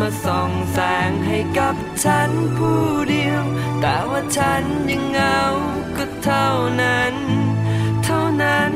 มาส่องแสงให้กับฉันผู้เดียว แต่ว่าฉันยังเหงาก็เท่านั้น เท่านั้น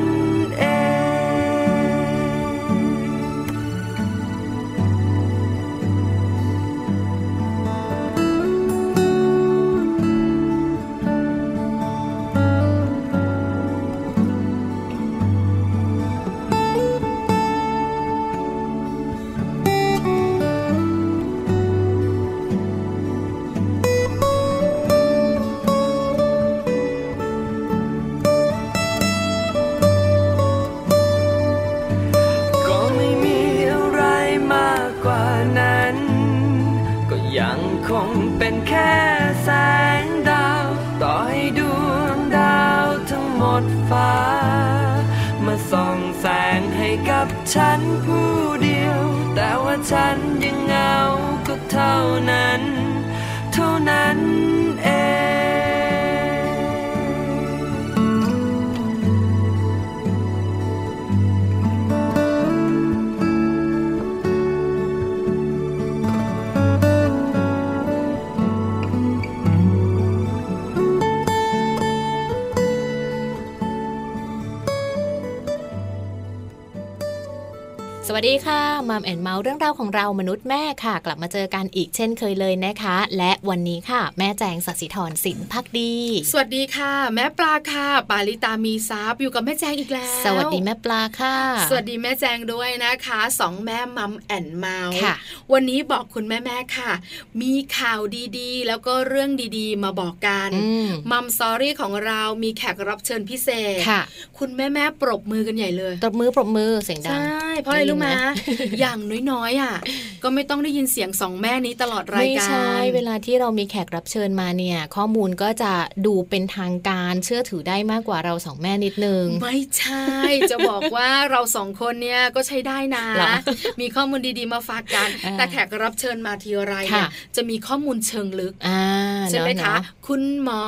ฉันผู้เดียว แต่ว่าฉัน วัสดีค่ะ Mom and Mouth เรื่องราวของเรามนุษย์แม่ค่ะ กลับมาเจอกันอีกเช่นเคยเลยนะคะ และวันนี้ค่ะ แม่แจงสัสิธรสินพักดี สวัสดีค่ะ แม่ปลาค่ะ ปาลิตามีซับอยู่กับแม่แจงอีกแล้ว สวัสดีแม่ปลาค่ะ สวัสดีแม่แจงด้วยนะคะสองแม่ Mom and Mouth ค่ะวันนี้บอกคุณแม่แม่ๆค่ะ มีข่าวดีๆ แล้วก็เรื่องดีๆ มาบอกกันอืม Mom Story ของเรามีแขกรับเชิญพิเศษค่ะ คุณแม่แม่ๆปรบมือกันใหญ่เลย ตบมือปรบมือเสียงดัใช่งเพราะอะไรรู้ไหมได้ยินไหมอย่างน้อยๆอะก็ไม่ต้องได้ยินเสียงสองแม่นี้ตลอดรายไม่การใช่เวลาที่เรามีแขกรับเชิญมาเนี่ย ข้อมูลก็จะดูเป็นทางการเชื่อถือได้มากกว่าเราสองแม่นิดนึง ไม่ใช่จะบอกว่าเราสองคนเนี่ยก็ใช้ได้นะเหรอมีข้อมูลดีๆมาฝากกันอ่าแต่แขกรับเชิญมาทีไรเนี่ยค่ะจะมีข้อมูลเชิงลึกอ่าใช่ไหมเนอคะเนอคุณหมอ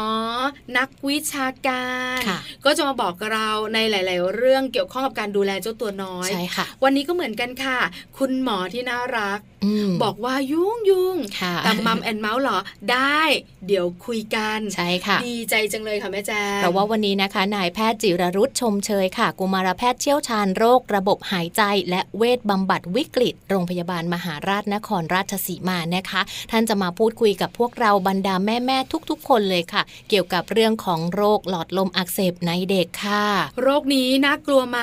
นักวิชาการค่ะก็จะมาบอกกับเราในหลาย ๆ เรื่องเกี่ยวข้องกับการดูแลเจ้าตัวน้อยใช่ค่ะวันนี้ก็เหมือนกันค่ะคุณหมอที่น่ารักมบอกว่ายุ่งยุ่งค่ะแต่มัมแอนเมาส์เหรอ ได้ เดี๋ยวคุยกันใช่ค่ะ ดีใจจังเลยค่ะแม่แจ้งเพราะว่าวันนี้นะคะ นายแพทย์จิรรุตชมเชยค่ะ กุมารแพทย์เชี่ยวชาญโรค ระบบหายใจ และเวชบำบัดวิกฤต โรงพยาบาลมหาราชนครราชสีมานะคะ ท่านจะมาพูดคุยกับพวกเราบรรดาแม่ๆทุกๆ คนเลยค่ะ เกี่ยวกับเรื่องของโรคหลอดลมอักเสบในเด็กค่ะ โรคนี้น่ากลัวไหม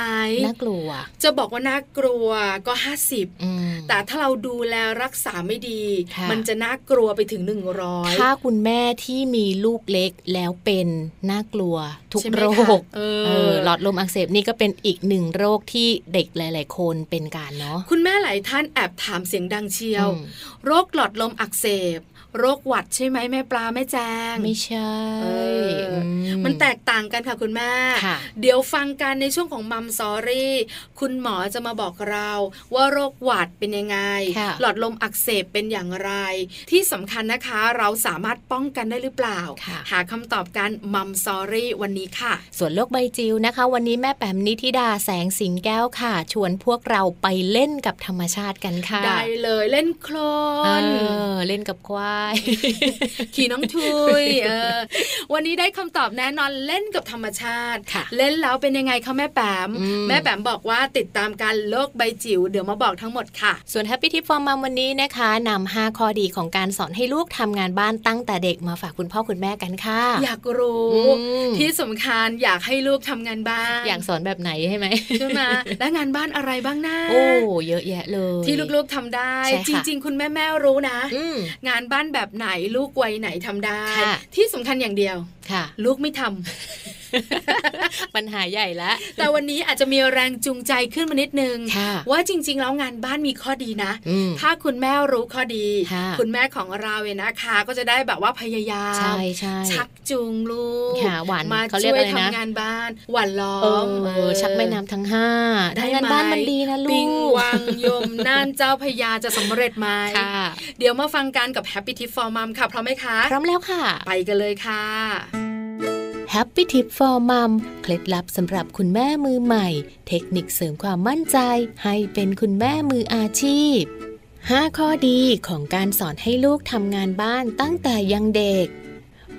น่ากลัว จะบอกว่าน่ากลัววก็ 50อืมแต่ถ้าเราดูแลรักษาไม่ดีค่ะมันจะน่ากลัวไปถึง 100 ถ้าคุณแม่ที่มีลูกเล็กแล้วเป็นน่ากลัวทุกใช่ไหมโรคะคเอเอออหลอดลมอักเสบนี่ก็เป็นอีกหนึ่งโรคที่เด็กหลาย ๆ คนเป็นการเนาะคุณแม่หลายท่านแอบถามเสียงดังเชียวอืมโรคหลอดลมอักเสบ โรคหวัดใช่ไหมแม่ปลาแม่แจงไม่ใช่เอออืมมันแตกต่างกันค่ะคุณแม่ค่ะเดี๋ยวฟังกันในช่วงของมัมซอรี่ คุณหมอจะมาบอกเราว่าโรคหวัดเป็นยังไงค่ะหลอดลมอักเสบเป็นอย่างไร ที่สำคัญนะคะเราสามารถป้องกันได้หรือเปล่าค่ะหาคำตอบกันมัมซอรี่วันนี้ค่ะ ส่วนโลกใบจิ๋วนะคะ วันนี้แม่แปมนิธิดาแสงสิงแก้วค่ะ ชวนพวกเราไปเล่นกับธรรมชาติกันค่ะ ได้เลยเล่นโคลเอนอเล่นกับควายขี่น้องทุยเออวันนี้ได้คำตอบแน่นอนเล่นกับธรรมชาติค่ะเล่นแล้วเป็นยังไงคะแม่แปมอืมแม่แปมบอกว่าติดตามการโลกใบจิ๋วเดี๋ยวมาบอกทั้งหมดค่ะ ส่วน Happy Tip for Mom วันนี้นะคะนำ5ข้อดีของการสอนให้ลูกทำงานบ้านตั้งแต่เด็กมาฝากคุณพ่อคุณแม่กันค่ะ อยากรู้อืมที่สำคัญอยากให้ลูกทำงานบ้านอยากสอนแบบไหนใช่ไหมใช่ไหมและงานบ้านอะไรบ้างนะโอ้เยอะแยะเลย ที่ลูกๆทำได้ใช่จค่ะริง ๆ คุณแม่แม่ๆรู้นะอืมงานบ้านแบบไหนลูกวัยไหนทำได้ค่ะที่สำคัญอย่างเดียวค่ะ ลูกไม่ทำ ปัญหาใหญ่ละ แต่วันนี้อาจจะมีแรงจูงใจขึ้นมานิดนึงค่ะว่าจริง ๆ แล้วงานบ้านมีข้อดีนะอืมถ้าคุณแม่รู้ข้อดีค่ะคุณแม่ของเราเนี่ยนะคะ ก็จะได้แบบว่าพยายามใช่ใช่ชักจูงลูกค่ะหวานมาเขาเรียช่กวยอะไรนะทำงานบ้านหวานล้อเอมอเออชักแม่น้ำทั้งห้าได้ทำงานไหบ้านมันดีนะลูกปิงวังยมน่านเจ้าพระยาจะสำเร็จไหมค่ะเดี๋ยวมาฟังกันกับ Happy Tip for Mom ค่ะพร้อมไหมคะพร้อมแล้วค่ะ ไปกันเลยค่ะ Happy Tip for Mom เคล็ดลับสำหรับคุณแม่มือใหม่ เทคนิคเสริมความมั่นใจ ให้เป็นคุณแม่มืออาชีพ 5 ข้อดีของการสอนให้ลูกทำงานบ้านตั้งแต่ยังเด็ก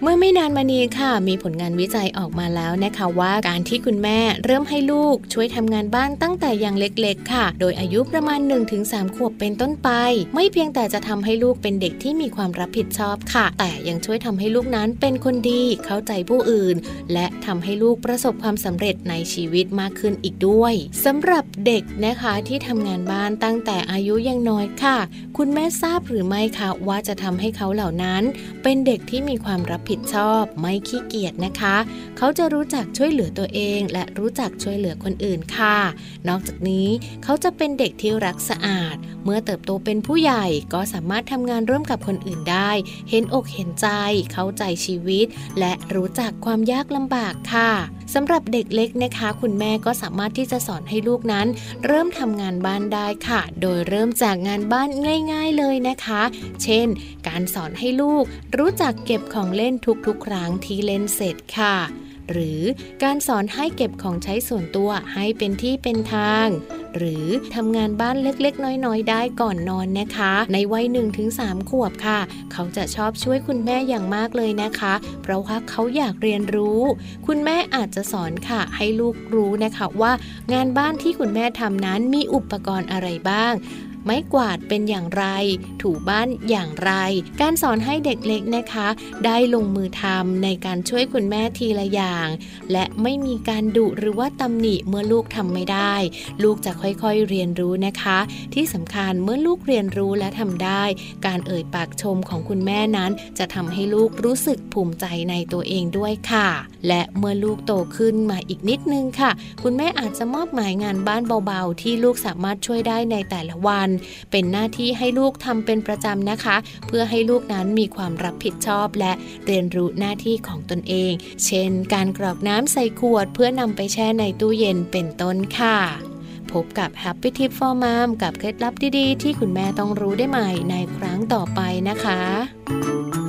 เมื่อไม่นานมานี้ค่ะ มีผลงานวิจัยออกมาแล้วนะคะว่าการที่คุณแม่เริ่มให้ลูกช่วยทำงานบ้านตั้งแต่ยังเล็กๆ ค่ะ โดยอายุประมาณ 1-3 ขวบเป็นต้นไป ไม่เพียงแต่จะทำให้ลูกเป็นเด็กที่มีความรับผิดชอบค่ะ แต่ยังช่วยทำให้ลูกนั้นเป็นคนดี เข้าใจผู้อื่น และทำให้ลูกประสบความสำเร็จในชีวิตมากขึ้นอีกด้วยสำหรับเด็กนะคะที่ทำงานบ้านตั้งแต่อายุยังน้อยค่ะคุณแม่ทราบหรือไม่คะว่าจะทำให้เขาเหล่านั้น เป็นเด็กที่มีความรับผิดชอบ ไม่ขี้เกียจนะคะ เขาจะรู้จักช่วยเหลือตัวเอง และรู้จักช่วยเหลือคนอื่นค่ะ นอกจากนี้เขาจะเป็นเด็กที่รักสะอาด เมื่อเติบโตเป็นผู้ใหญ่ก็สามารถทำงานร่วมกับคนอื่นได้ เห็นอกเห็นใจ เข้าใจชีวิต และรู้จักความยากลำบากค่ะ สำหรับเด็กเล็กนะคะ คุณแม่ก็สามารถที่จะสอนให้ลูกนั้น เริ่มทำงานบ้านได้ค่ะ โดยเริ่มจากงานบ้านง่าย ๆเลยนะคะ เช่น การสอนให้ลูกรู้จักเก็บของเล่นทุกๆ ครั้งที่เล่นเสร็จค่ะ หรือการสอนให้เก็บของใช้ส่วนตัวให้เป็นที่เป็นทาง หรือทำงานบ้านเล็กๆ น้อยๆ ได้ก่อนนอนนะคะ ในวัย 1-3 ขวบค่ะ เขาจะชอบช่วยคุณแม่อย่างมากเลยนะคะ เพราะว่าเขาอยากเรียนรู้ คุณแม่อาจจะสอนค่ะ ให้ลูกรู้นะคะว่า งานบ้านที่คุณแม่ทำนั้นมีอุปกรณ์อะไรบ้าง ไม้กวาดเป็นอย่างไร ถูบ้านอย่างไร การสอนให้เด็กเล็กนะคะ ได้ลงมือทำในการช่วยคุณแม่ทีละอย่าง และไม่มีการดุหรือว่าตำหนิเมื่อลูกทำไม่ได้ ลูกจะค่อยๆเรียนรู้นะคะ ที่สำคัญเมื่อลูกเรียนรู้และทำได้ การเอ่ยปากชมของคุณแม่นั้น จะทำให้ลูกรู้สึกภูมิใจในตัวเองด้วยค่ะ และเมื่อลูกโตขึ้นมาอีกนิดนึงค่ะ คุณแม่อาจจะมอบหมายงานบ้านเบาๆ ที่ลูกสามารถช่วยได้ในแต่ละวันเป็นหน้าที่ให้ลูกทำเป็นประจำนะคะ เพื่อให้ลูกนั้นมีความรับผิดชอบและเรียนรู้หน้าที่ของตนเอง เช่น การกรอกน้ำใส่ขวด เพื่อนำไปแช่ในตู้เย็นเป็นต้นค่ะพบกับ Happy Tip for Mom กับเคล็ดลับดี ๆ ที่คุณแม่ต้องรู้ได้ใหม่ในครั้งต่อไปนะคะ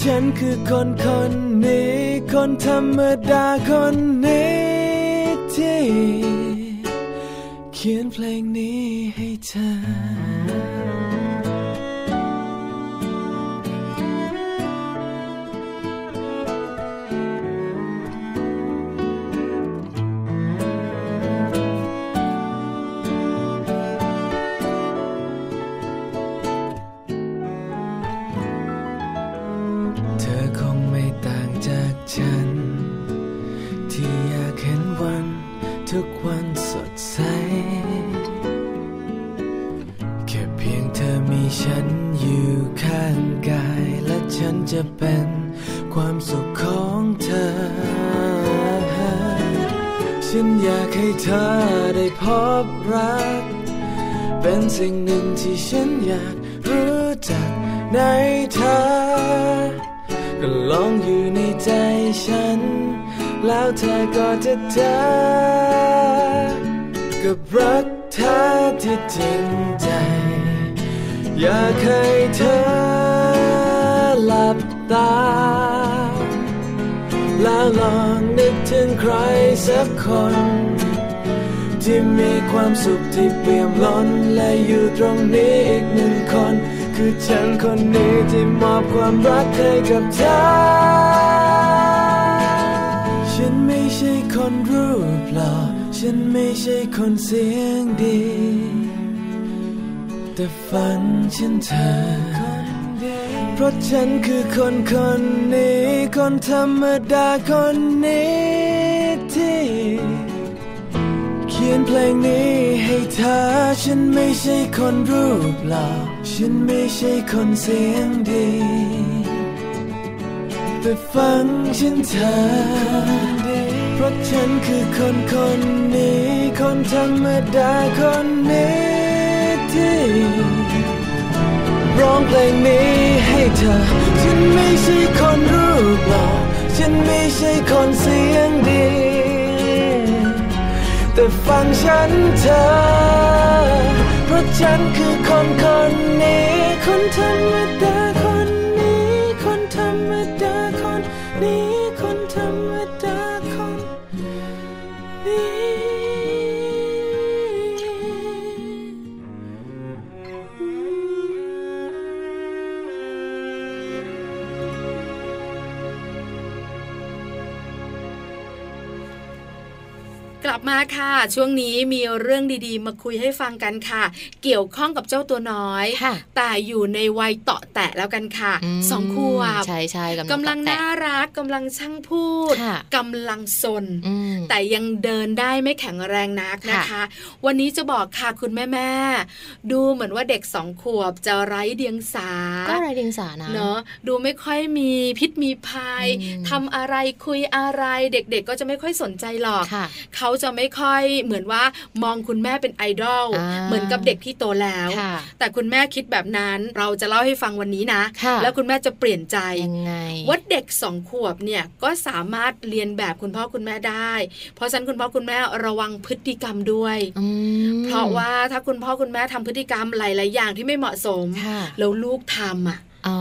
ฉันคือคนคนนี้ คนธรรมดาคนนี้ที่เขียนเพลงนี้ให้เธอ อยากให้เธอได้พบรัก เป็นสิ่งหนึ่งที่ฉันอยากรู้จักในเธอ ก็ลองอยู่ในใจฉัน แล้วเธอก็จะเจอกับรักเธอที่จริงใจ อยากให้เธอหลับตา แล้วลองนึกถึงใครสักคน ที่มีความสุขที่เปี่ยมล้น และอยู่ตรงนี้อีกหนึ่งคน คือฉันคนนี้ที่มอบความรักให้กับเธอ ฉันไม่ใช่คนรูปหล่อฉันไม่ใช่คนเสียงดี แต่ฝันฉันเธอ เพราะฉันคือคนคนนี้ คนธรรมดาคนนี้ เพลงนี้ให้เธอ ฉันไม่ใช่คนรูปหล่อฉันไม่ใช่คนเสียงดี แต่ฟังฉันเธอ เพราะฉันคือคนคนนี้ คนธรรมดาคนนี้ที่ร้องเพลงนี้ให้เธอ ฉันไม่ใช่คนรูปหล่อฉันไม่ใช่คนเสียงดี แต่ฟังฉันเธอ เพราะฉันคือคนคนนี้ คนธรรมดาคนนี้ คนธรรมดาคนนี้ มาค่ะ ช่วงนี้มีเรื่องดีๆ มาคุยให้ฟังกันค่ะ เกี่ยวข้องกับเจ้าตัวน้อยค่ะแต่อยู่ในวัยเตาะแตะแล้วกันค่ะมสองขวบใช่ใช่กำลังแตะน่ารักกำลังช่างพูดค่ะกำลังซนอืมแต่ยังเดินได้ไม่แข็งแรงนักนะคะค่ะวันนี้จะบอกค่ะคุณแม่แม่ๆดูเหมือนว่าเด็กสองขวบจะไร้เดียงสาก็ไรเดียงสานะเนอะดูไม่ค่อยมีพิษมีภัยอืมทำอะไรคุยอะไรเด็กๆก็จะไม่ค่อยสนใจหรอกค่ะเขาจะไม่ค่อยเหมือนว่ามองคุณแม่เป็นไอดอลอ่าเหมือนกับเด็กที่โตแล้วค่ะแต่คุณแม่คิดแบบนั้นเราจะเล่าให้ฟังวันนี้นะค่ะแล้วคุณแม่จะเปลี่ยนใจยังไงว่าเด็กสองขวบเนี่ยก็สามารถเรียนแบบคุณพ่อคุณแม่ได้ เพราะฉะนั้นคุณพ่อคุณแม่ระวังพฤติกรรมด้วยอืมเพราะว่าถ้าคุณพ่อคุณแม่ทำพฤติกรรมหลาย ๆ อย่างที่ไม่เหมาะสมค่ะแล้วลูกทำอะ อ๋อ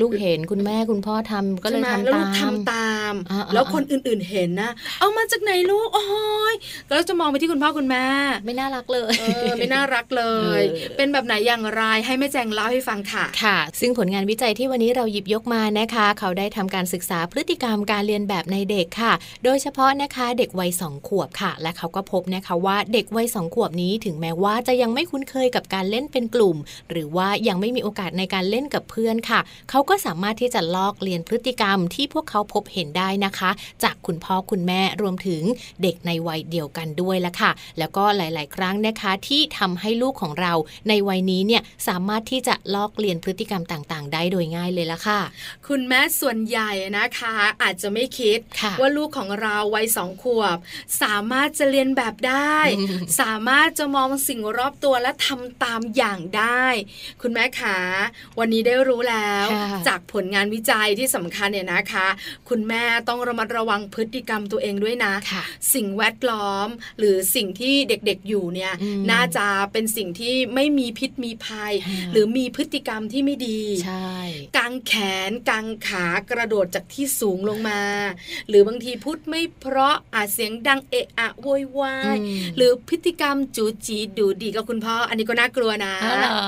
ลูกเห็นคุณแม่คุณพ่อทำก็เลยใช่ไหมทำแล้วตาลูกมทำตามอ่าๆแล้วคนอื่นๆเห็นนะ เอามาจากไหนลูก โอ้ยก็จะมองไปที่คุณพ่อคุณแม่ ไม่น่ารักเลยเออไม่น่ารักเลยเออเป็นแบบไหนอย่างไรให้แม่แจงเล่าให้ฟังค่ะ ค่ะ ซึ่งผลงานวิจัยที่วันนี้เราหยิบยกมานะคะ เขาได้ทำการศึกษาพฤติกรรมการเรียนแบบในเด็กค่ะ โดยเฉพาะนะคะเด็กวัยสองขวบค่ะ และเขาก็พบนะคะว่าเด็กวัยสองขวบนี้ถึงแม้ว่าจะยังไม่คุ้นเคยกับการเล่นเป็นกลุ่ม หรือว่ายังไม่มีโอกาสในการเล่นกับเพื่อนพื่อนๆค่ะ เขาก็สามารถที่จะลอกเลียนพฤติกรรมที่พวกเขาพบเห็นได้นะคะ จากคุณพ่อคุณแม่รวมถึงเด็กในวัยเดียวกันด้วยละค่ะ แล้วก็หลาย ๆ ครั้งนะคะที่ทำให้ลูกของเราในวัยนี้เนี่ยสามารถที่จะลอกเลียนพฤติกรรมต่างๆ ได้โดยง่ายเลยละค่ะ คุณแม่ส่วนใหญ่นะคะ อาจจะไม่คิดค่ะว่าลูกของเราวัยสองขวบ สามารถจะเรียนแบบได้อืมสามารถจะมองสิ่งรอบตัวและทำตามอย่างได้ คุณแม่ขาวันนี้ได้รู้แล้วค่ะจากผลงานวิจัยที่สำคัญเนี่ยนะคะ คุณแม่ต้องระมัดระวังพฤติกรรมตัวเองด้วยนะค่ะสิ่งแวดล้อมหรือสิ่งที่เด็กๆอยู่เนี่ยอืมน่าจะเป็นสิ่งที่ไม่มีพิษมีภัยค่ะหรือมีพฤติกรรมที่ไม่ดีใช่กางแขนกางขากระโดดจากที่สูงลงมา หรือบางทีพูดไม่เพราะอาจเสียงดังเอะอะโวยวายอืมหรือพฤติกรรมจูจีดูดีกับคุณพ่ออันนี้ก็น่ากลัวนะอ๋อเหรอ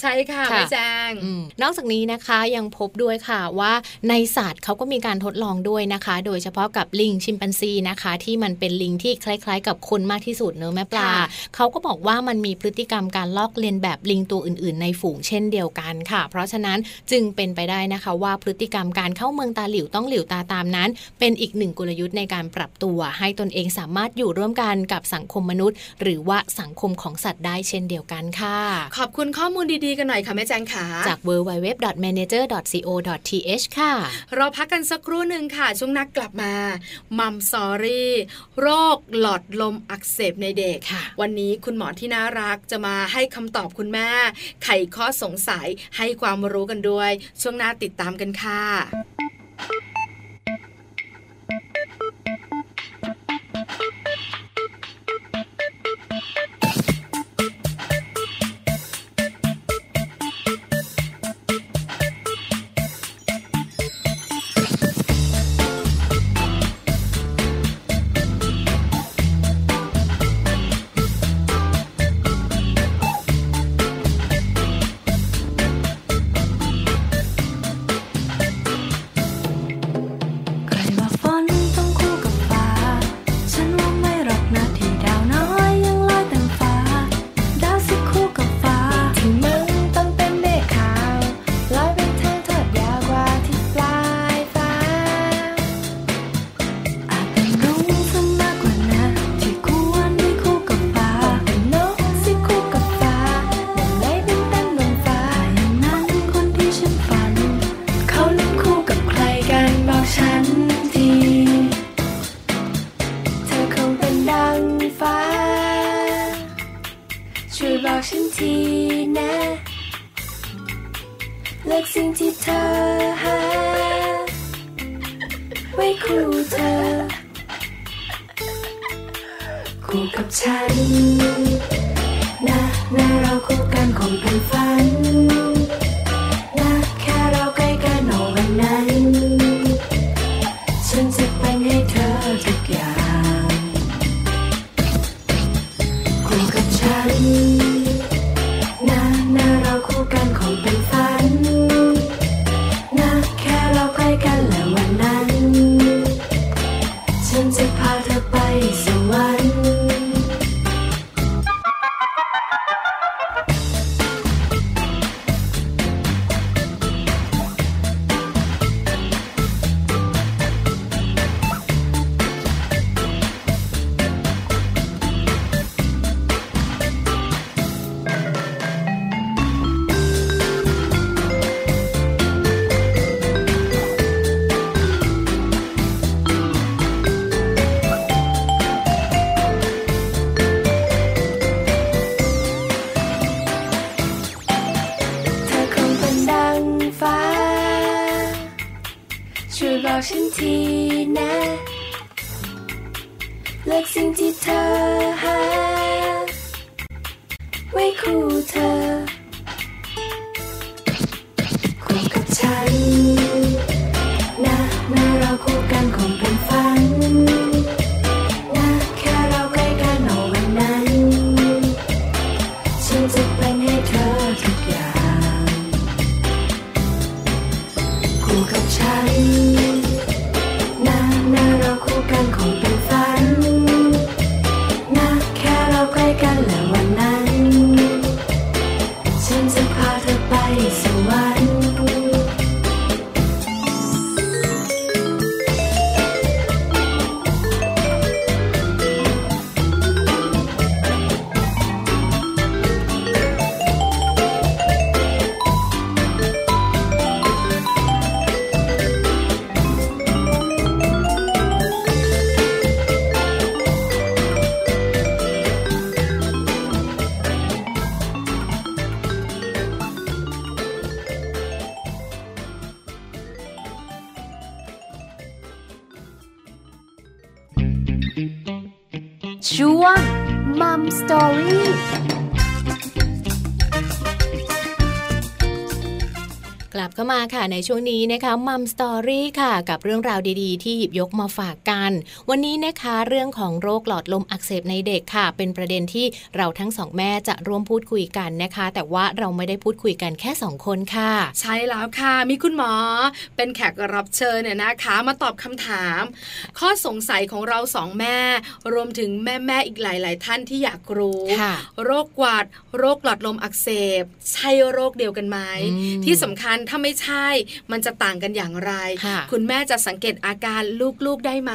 ใช่ค่ะค่ะแม่แจงอืมนอกจากนี้นะคะยังพบด้วยค่ะว่าในสัตว์เขาก็มีการทดลองด้วยนะคะ โดยเฉพาะกับลิงชิมแปนซีนะคะ ที่มันเป็นลิงที่คล้ายๆ กับคนมากที่สุดเนอะแม่ปลาค่ะเขาก็บอกว่ามันมีพฤติกรรมการลอกเลียนแบบลิงตัวอื่น ๆ ในฝูงเช่นเดียวกันค่ะ เพราะฉะนั้นจึงเป็นไปได้นะคะ ว่าพฤติกรรมการเข้าเมืองตาหลิวต้องหลิวตาตามนั้น เป็นอีกหนึ่งกลยุทธ์ในการปรับตัวให้ตนเองสามารถอยู่ร่วมกันกับสังคมมนุษย์ หรือว่าสังคมของสัตว์ได้เช่นเดียวกันค่ะ ขอบคุณข้อมูลดีๆกันหน่อยค่ะแม่แจงขาจาก www.manager.co.th ค่ะ เราพักกันสักครู่หนึ่งค่ะ ช่วงนักกลับมามัมซอรี่โรคหลอดลมอักเสบในเด็กค่ะวันนี้คุณหมอที่น่ารักจะมาให้คำตอบคุณแม่ ไขข้อสงสัยให้ความรู้กันด้วย ช่วงหน้าติดตามกันค่ะ ช่วยบอกฉันทีนะ เลิกสิ่งที่เธอหา ไว้คู่เธอ คู่กับฉัน นะนะเราคู่กันคงเป็นฝัน ในช่วงนี้นะคะมัมสตอรี่ค่ะ กับเรื่องราวดีๆ ที่หยิบยกมาฝากกัน วันนี้นะคะเรื่องของโรคหลอดลมอักเสบในเด็กค่ะ เป็นประเด็นที่เราทั้งสองแม่จะร่วมพูดคุยกันนะคะ แต่ว่าเราไม่ได้พูดคุยกันแค่สองคนค่ะ ใช่แล้วค่ะ มีคุณหมอ เป็นแขกรับเชิญเนี่ยนะคะ มาตอบคำถาม ข้อสงสัยของเราสองแม่ รวมถึงแม่แม่ๆอีกหลาย ๆ ท่านที่อยากรู้ค่ะโรคหวัดโรคหลอดลมอักเสบ ใช่โรคเดียวกันไหมอืมที่สำคัญถ้าไม่ใช่มันจะต่างกันอย่างไรค่ะณแม่จะสังเกตอาการลูกๆได้ไหม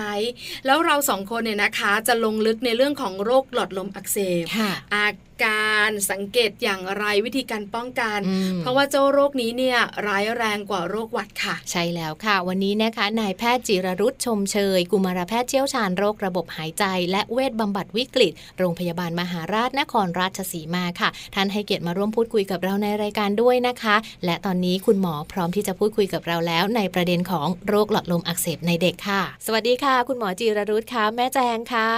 แล้วเราสองคนเนี่ยนะคะ จะลงลึกในเรื่องของโรคหลอดลมอักเสบค่ะอาการสังเกตอย่างไรวิธีการป้องกันอืมเพราะว่าเจ้าโรคนี้เนี่ยร้ายแรงกว่าโรคหวัดค่ะ ใช่แล้วค่ะ วันนี้นะคะนายแพทย์จิรรุตชมเชย กุมารแพทย์เชี่ยวชาญโรคระบบหายใจ และเวชบำบัดวิกฤต โรงพยาบาลมหาราชนครราชสีมาค่ะ ท่านให้เกียรติมาร่วมพูดคุยกับเราในรายการด้วยนะคะ และตอนนี้คุณหมอพร้อมที่จะพูดคุยกับเราแล้ว ในประเด็นของโรคหลอดลมอักเสบในเด็กค่ะ สวัสดีค่ะ คุณหมอจิรรุตค่ะแม่แจงค่ะ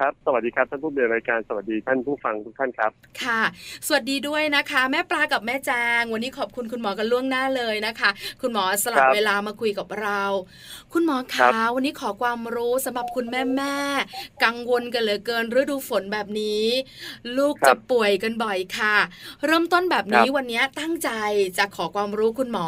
ครับสวัสดีครับท่านผู้ดำเนินรายการสวัสดีท่านผู้ฟังทุกท่านครับ ค่ะ สวัสดีด้วยนะคะ แม่ปลากับแม่แจง วันนี้ขอบคุณคุณหมอกันล่วงหน้าเลยนะคะ คุณหมอสลับครับเวลามาคุยกับเรา คุณหมอครัคะบวันนี้ขอความรู้สำหรับคุณแม่แม่ๆกังวลกันเหลือเกินฤดูฝนแบบนี้ ลูกจะป่วยกันบ่อยค่ะ เริ่มต้นแบบนี้วันนี้ตั้งใจจะขอความรู้คุณหมอ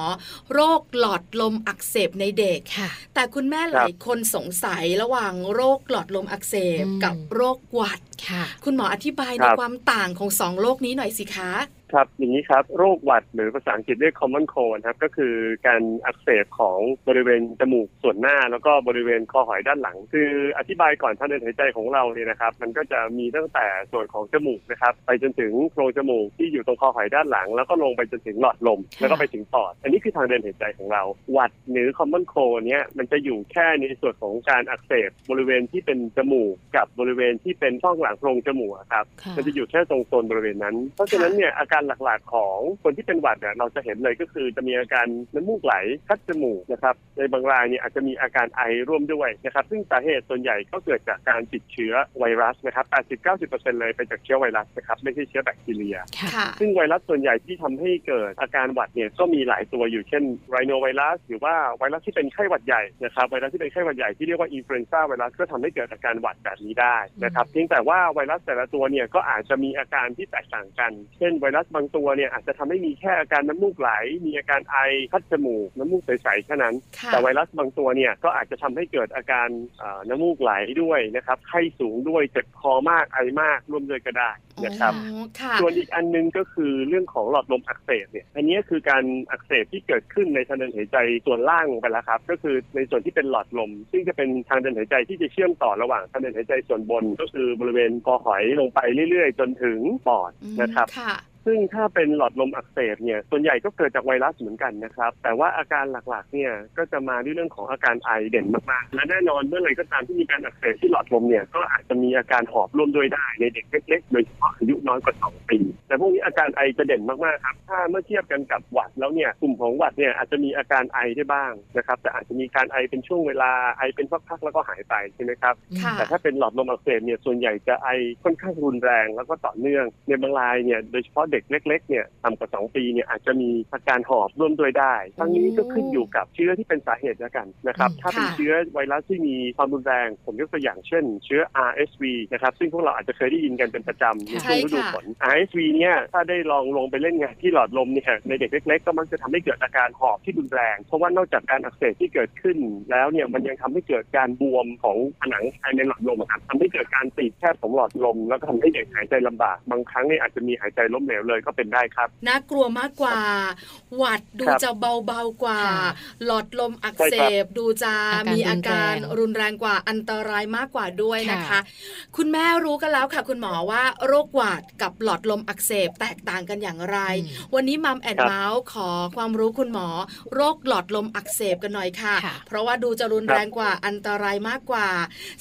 โรคหลอดลมอักเสบในเด็กค่ะ แต่คุณแม่หลายคนสงสัยระหว่างโรคหลอดลมอักเสบอืมกับโรคหวัด ค่ะคุณหมออธิบายในครับความต่างของสองโรคนี้หน่อยสิคะ ครับอย่างนี้ครับโรคหวัดหรือภาษาอังกฤษเรียก common cold นะครับก็คือการอักเสบของบริเวณจมูกส่วนหน้า แล้วก็บริเวณคอหอยด้านหลัง คืออธิบายก่อนทางเดินหายใจของเราเนี่ยนะครับ มันก็จะมีตั้งแต่ส่วนของจมูกนะครับไปจนถึงโพรงจมูกที่อยู่ตรงคอหอยด้านหลัง แล้วก็ลงไปจนถึงหลอดลมค่ะแล้วก็ไปถึงปอด อันนี้คือทางเดินหายใจของเรา หวัดหรือ common cold เนี้ยมันจะอยู่แค่ในส่วนของการอักเสบบริเวณที่เป็นจมูกกับบริเวณที่เป็นช่องหลังโพรงจมูกอะครับค่ะมันจะอยู่แค่ตรงโซนบริเวณนั้น เพราะฉะนั้นเนี่ยอาการหลักๆของคนที่เป็นหวัดเนี่ยเราจะเห็นเลยก็คือจะมีอาการน้ำมูกไหลคัดจมูกนะครับในบางรายเนี่ยอาจจะมีอาการไอร่วมด้วยนะครับซึ่งสาเหตุส่วนใหญ่ก็เกิดจากการติดเชื้อไวรัสนะครับ80-90%เลยไปจากเชื้อไวรัสนะครับไม่ใช่เชื้อแบคทีเรียค่ะค่ะซึ่งไวรัสส่วนใหญ่ที่ทำให้เกิดอาการหวัดเนี่ยก็มีหลายตัวอยู่เช่นไรโนไวรัสหรือว่าไวรัสที่เป็นไข้หวัดใหญ่นะครับไวรัสที่เป็นไข้หวัดใหญ่ที่เรียกว่าอินฟลูเอนซ่าไวรัสก็ทำให้เกิดอาการหวัดแบบนี้ได้นะครับเพียงแต่ว่าไวรัสแต่ละตัวเนี่ยก็อาจจะมีอาการที่แตกต่างกัน เช่นไวรัสบางตัวเนี่ยอาจจะทำให้มีแค่อาการน้ำมูกไหล มีอาการไอคัดจมูก น้ำมูกใสๆแค่นั้นค่ะแต่ไวรัสบางตัวเนี่ยก็อาจจะทำให้เกิดอาการเอ่อน้ำมูกไหลด้วยนะครับไข้สูงด้วยเจ็บคอมากไอมากร่วมด้วยก็ได้นะครับอ๋อค่ะส่วนอีกอันหนึงก็คือเรื่องของหลอดลมอักเสบเนี่ยอันนี้คือการอักเสบที่เกิดขึ้นในทางเดินหายใจส่วนล่างไปแล้วครับ ก็คือในส่วนที่เป็นหลอดลม ซึ่งจะเป็นทางเดินหายใจที่จะเชื่อมต่อระหว่างทางเดินหายใจส่วนบน ก็คือบริเวณคอหอยลงไปเรื่อยๆ จนถึงปอดอืมนะครับค่ะ ซึ่งถ้าเป็นหลอดลมอักเสบเนี่ยส่วนใหญ่ก็เกิดจากไวรัสเหมือนกันนะครับ แต่ว่าอาการหลักๆเนี่ยก็จะมาด้วยเรื่องของอาการไอเด่นมากๆ และแน่นอนเมื่อไหรก็ตามที่มีการอักเสบที่หลอดลมเนี่ยก็อาจจะมีอาการหอบร่วมด้วยได้ในเด็กเล็กๆโดยเฉพาะอายุน้อยกว่า 2 ปี แต่พวกนี้อาการไอจะเด่นมากๆครับถ้าเมื่อเทียบกันกับหวัดแล้วเนี่ยกลุ่มของหวัดเนี่ยอาจจะมีอาการไอได้บ้างนะครับแต่อาจจะมีการไอเป็นช่วงเวลาไอเป็นพักๆแล้วก็หายไปใช่ไหมครับค่ะแต่ถ้าเป็นหลอดลมอักเสบเนี่ยส่วนใหญ่จะไอค่อนข้างรุนแรงแล้วก็ต่อเนื่องในบางรายเนี่ยโดยเฉพาะเด็กเล็กๆเนี่ยต่ำกว่า 2 ปีเนี่ยอาจจะมีอาการหอบร่วมด้วยได้ ทั้งนี้ก็ขึ้นอยู่กับเชื้อที่เป็นสาเหตุแล้วกันนะครับอืมถ้าเป็นค่ะเชื้อไวรัสที่มีความรุนแรง ผมยกตัวอย่างเช่น เชื้อ RSV นะครับซึ่งพวกเราอาจจะเคยได้ยินกันเป็นประจำในช่วงฤดูฝน RSV เนี่ยถ้าได้ลองลงไปเล่นงานที่หลอดลมเนี่ยในเด็กเล็กๆก็มักจะทำให้เกิดอาการหอบที่รุนแรง เพราะว่านอกจากการอักเสบที่เกิดขึ้น แล้วเนี่ยมันยังทำให้เกิดการบวมของผนังภายในหลอดลมอะครับทำให้เกิดการตีบแคบของหลอดลม แล้วก็ทำให้เด็กหายใจลำบากบางครั้งเนี่ยอาจจะมีหายใจล้มเหลวเลยก็เป็นได้ครับ น่ากลัวมากกว่า หวัดดูครับจะเบาๆกว่าค่ะหลอดลมอักใช่เสครับบดูจะอาการมีอาการรุนแรงรุนแรงกว่าอันตรายมากกว่าด้วยนะคะค่ะคุณแม่รู้กันแล้วค่ะ คุณหมอว่าโรคหวัดกับหลอดลมอักเสบแตกต่างกันอย่างไรอืมวันนี้มัมแอนครับเมาส์ขอความรู้คุณหมอ โรคหลอดลมอักเสบกันหน่อยค่ะค่ะ เพราะว่าดูจะรุนแรงกว่าอันตรายมากกว่า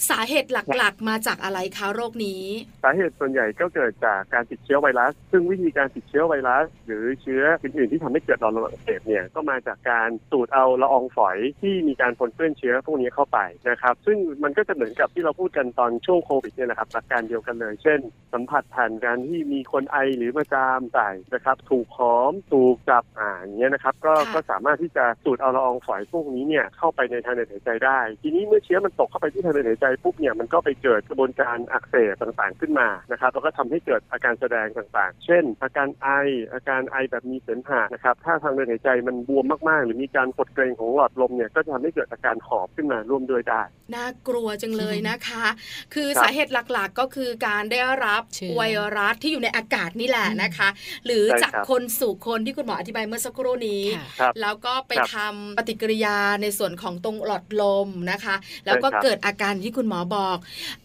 สาเหตุหลักๆ มาจากอะไรคะโรคนี้ สาเหตุส่วนใหญ่ก็เกิดจากการติดเชื้อไวรัส ซึ่งวิธีการติดเชื้อไวรัส หรือเชื้ออื่นๆที่ทำให้เกิดหลอดลมอักเสบเนี่ยก็มาจากการสูดเอาละอองฝอยที่มีการปนเปื้อนเชื้อพวกนี้เข้าไปนะครับ ซึ่งมันก็จะเหมือนกับที่เราพูดกันตอนช่วงโควิดเนี่ยนะครับหลักการเดียวกันเลย เช่น สัมผัสผ่านการที่มีคนไอหรือมาจามใส่นะครับ ถูกหอมถูกจับอ่าอย่างเงี้ยนะครับ ก็ค่ะก็สามารถที่จะสูดเอาละอองฝอยพวกนี้เนี่ยเข้าไปในทางเดินหายใจได้ ทีนี้เมื่อเชื้อมันตกเข้าไปที่ทางเดินหายใจปุ๊บเนี่ยมันก็ไปเกิดกระบวนการอักเสบต่างๆขึ้นมานะครับแล้วก็ทำให้เกิดอาการแสดงต่างๆ เช่นอาการไอ อาการไอแบบมีเสมหะนะครับ ถ้าทางเดินหายใจมันบวมมากๆ หรือมีการกดเกร็งของหลอดลมเนี่ยก็จะทำให้เกิดอาการหอบขึ้นมาร่วมด้วยได้ น่ากลัวจังเลยนะคะ คือครับสาเหตุหลักๆก็คือการได้รับเชื้อไวรัสที่อยู่ในอากาศนี่แหละนะคะ หรือใช่จากครับคนสู่คนที่คุณหมออธิบายเมื่อสักครู่นี้ค่ะครับแล้วก็ไปครับทำปฏิกิริยาในส่วนของตรงหลอดลมนะคะ แล้วก็ใช่ครับเกิดอาการที่คุณหมอบอก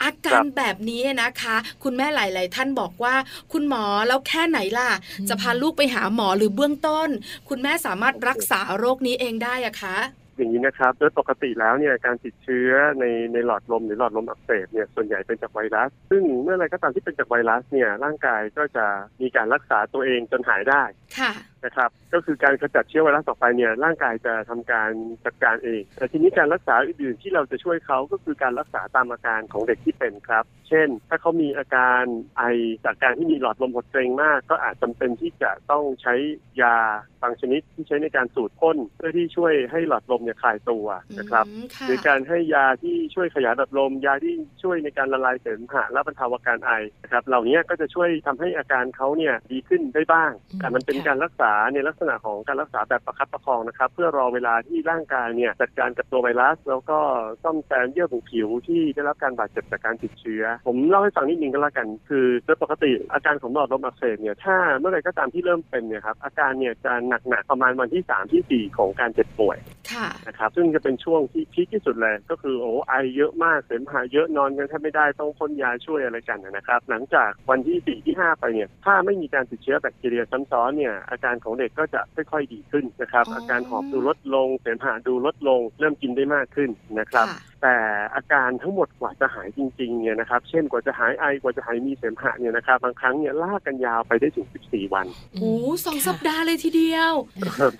อาการแบบนี้นะคะ คุณแม่หลาย ๆ ท่านบอกว่าคุณหมอแล้วแค่ไหนล่ะอืมจะพาลูกไปหาหมอหรือเบื้องต้น คุณแม่สามารถรักษาโรคนี้เองได้อะคะอย่างนี้นะครับโดยปกติแล้วเนี่ยการติดเชื้อในในหลอดลมหรือหลอดลมอักเสบเนี่ยส่วนใหญ่เป็นจากไวรัส ซึ่งเมื่อไรก็ตามที่เป็นจากไวรัสเนี่ยร่างกายก็จะมีการรักษาตัวเองจนหายได้ค่ะ นะครับ ก็คือการขจัดเชื้อไวรัสออกไปเนี่ยร่างกายจะทำการจัดการเอง แต่ทีนี้การรักษาอื่นๆที่เราจะช่วยเขาก็คือการรักษาตามอาการของเด็กที่เป็นครับ เช่น ถ้าเขามีอาการไอจากการที่มีหลอดลมหดเกรงมาก ก็อาจจำเป็นที่จะต้องใช้ยาบางชนิดที่ใช้ในการสูดพ่นเพื่อที่ช่วยให้หลอดลมเนี่ยคลายตัวนะครับอืมค่ะหรือการให้ยาที่ช่วยขยายหลอดลม ยาที่ช่วยในการละลายเสมหะและบรรเทาอาการไอนะครับเหล่านี้ก็จะช่วยทำให้อาการเขาเนี่ยดีขึ้นได้บ้างอืมแต่มันเป็นค่ะการรักษาในลักษณะของการรักษาแบบประคับประคองนะครับ เพื่อรอเวลาที่ร่างกายเนี่ยจัดการกับตัวไวรัส แล้วก็ซ่อมแซมเยื่อบุผิวที่ได้รับการบาดเจ็บจากการติดเชื้อ ผมเล่าให้ฟังนิดนึงก็แล้วกัน คือโดยปกติอาการของหลอดลมอักเสบเนี่ยถ้าเมื่อไหรก็ตามที่เริ่มเป็นเนี่ยครับอาการเนี่ยจะหนักๆประมาณวันที่สามที่สี่ของการเจ็บป่วยค่ะนะครับซึ่งจะเป็นช่วงที่พีคที่สุดเลย ก็คือโอ้ไอเยอะมากเสมหะเยอะนอนกันแทบไม่ได้ต้องพ่นยาช่วยอะไรกันนะครับ หลังจากวันที่สี่ที่ห้าไปเนี่ยถ้าไม่มีการติดเชื้อแบคทีเรียซ้ำซ้อนเนี่ยอาการของเด็กก็จะค่อยๆดีขึ้นนะครับอ๋อออาการหอบดูลดลงเสมหะดูลดลง เริ่มกินได้มากขึ้นนะครับค่ะแต่อาการทั้งหมดกว่าจะหายจริงๆเนี่ยนะครับ เช่นกว่าจะหายไอกว่าจะหายมีเสมหะเนี่ยนะครับบางครั้งเนี่ยลากกันยาวไปได้ถึง 14 วันโอ้สองค่ะสัปดาห์เลยทีเดียว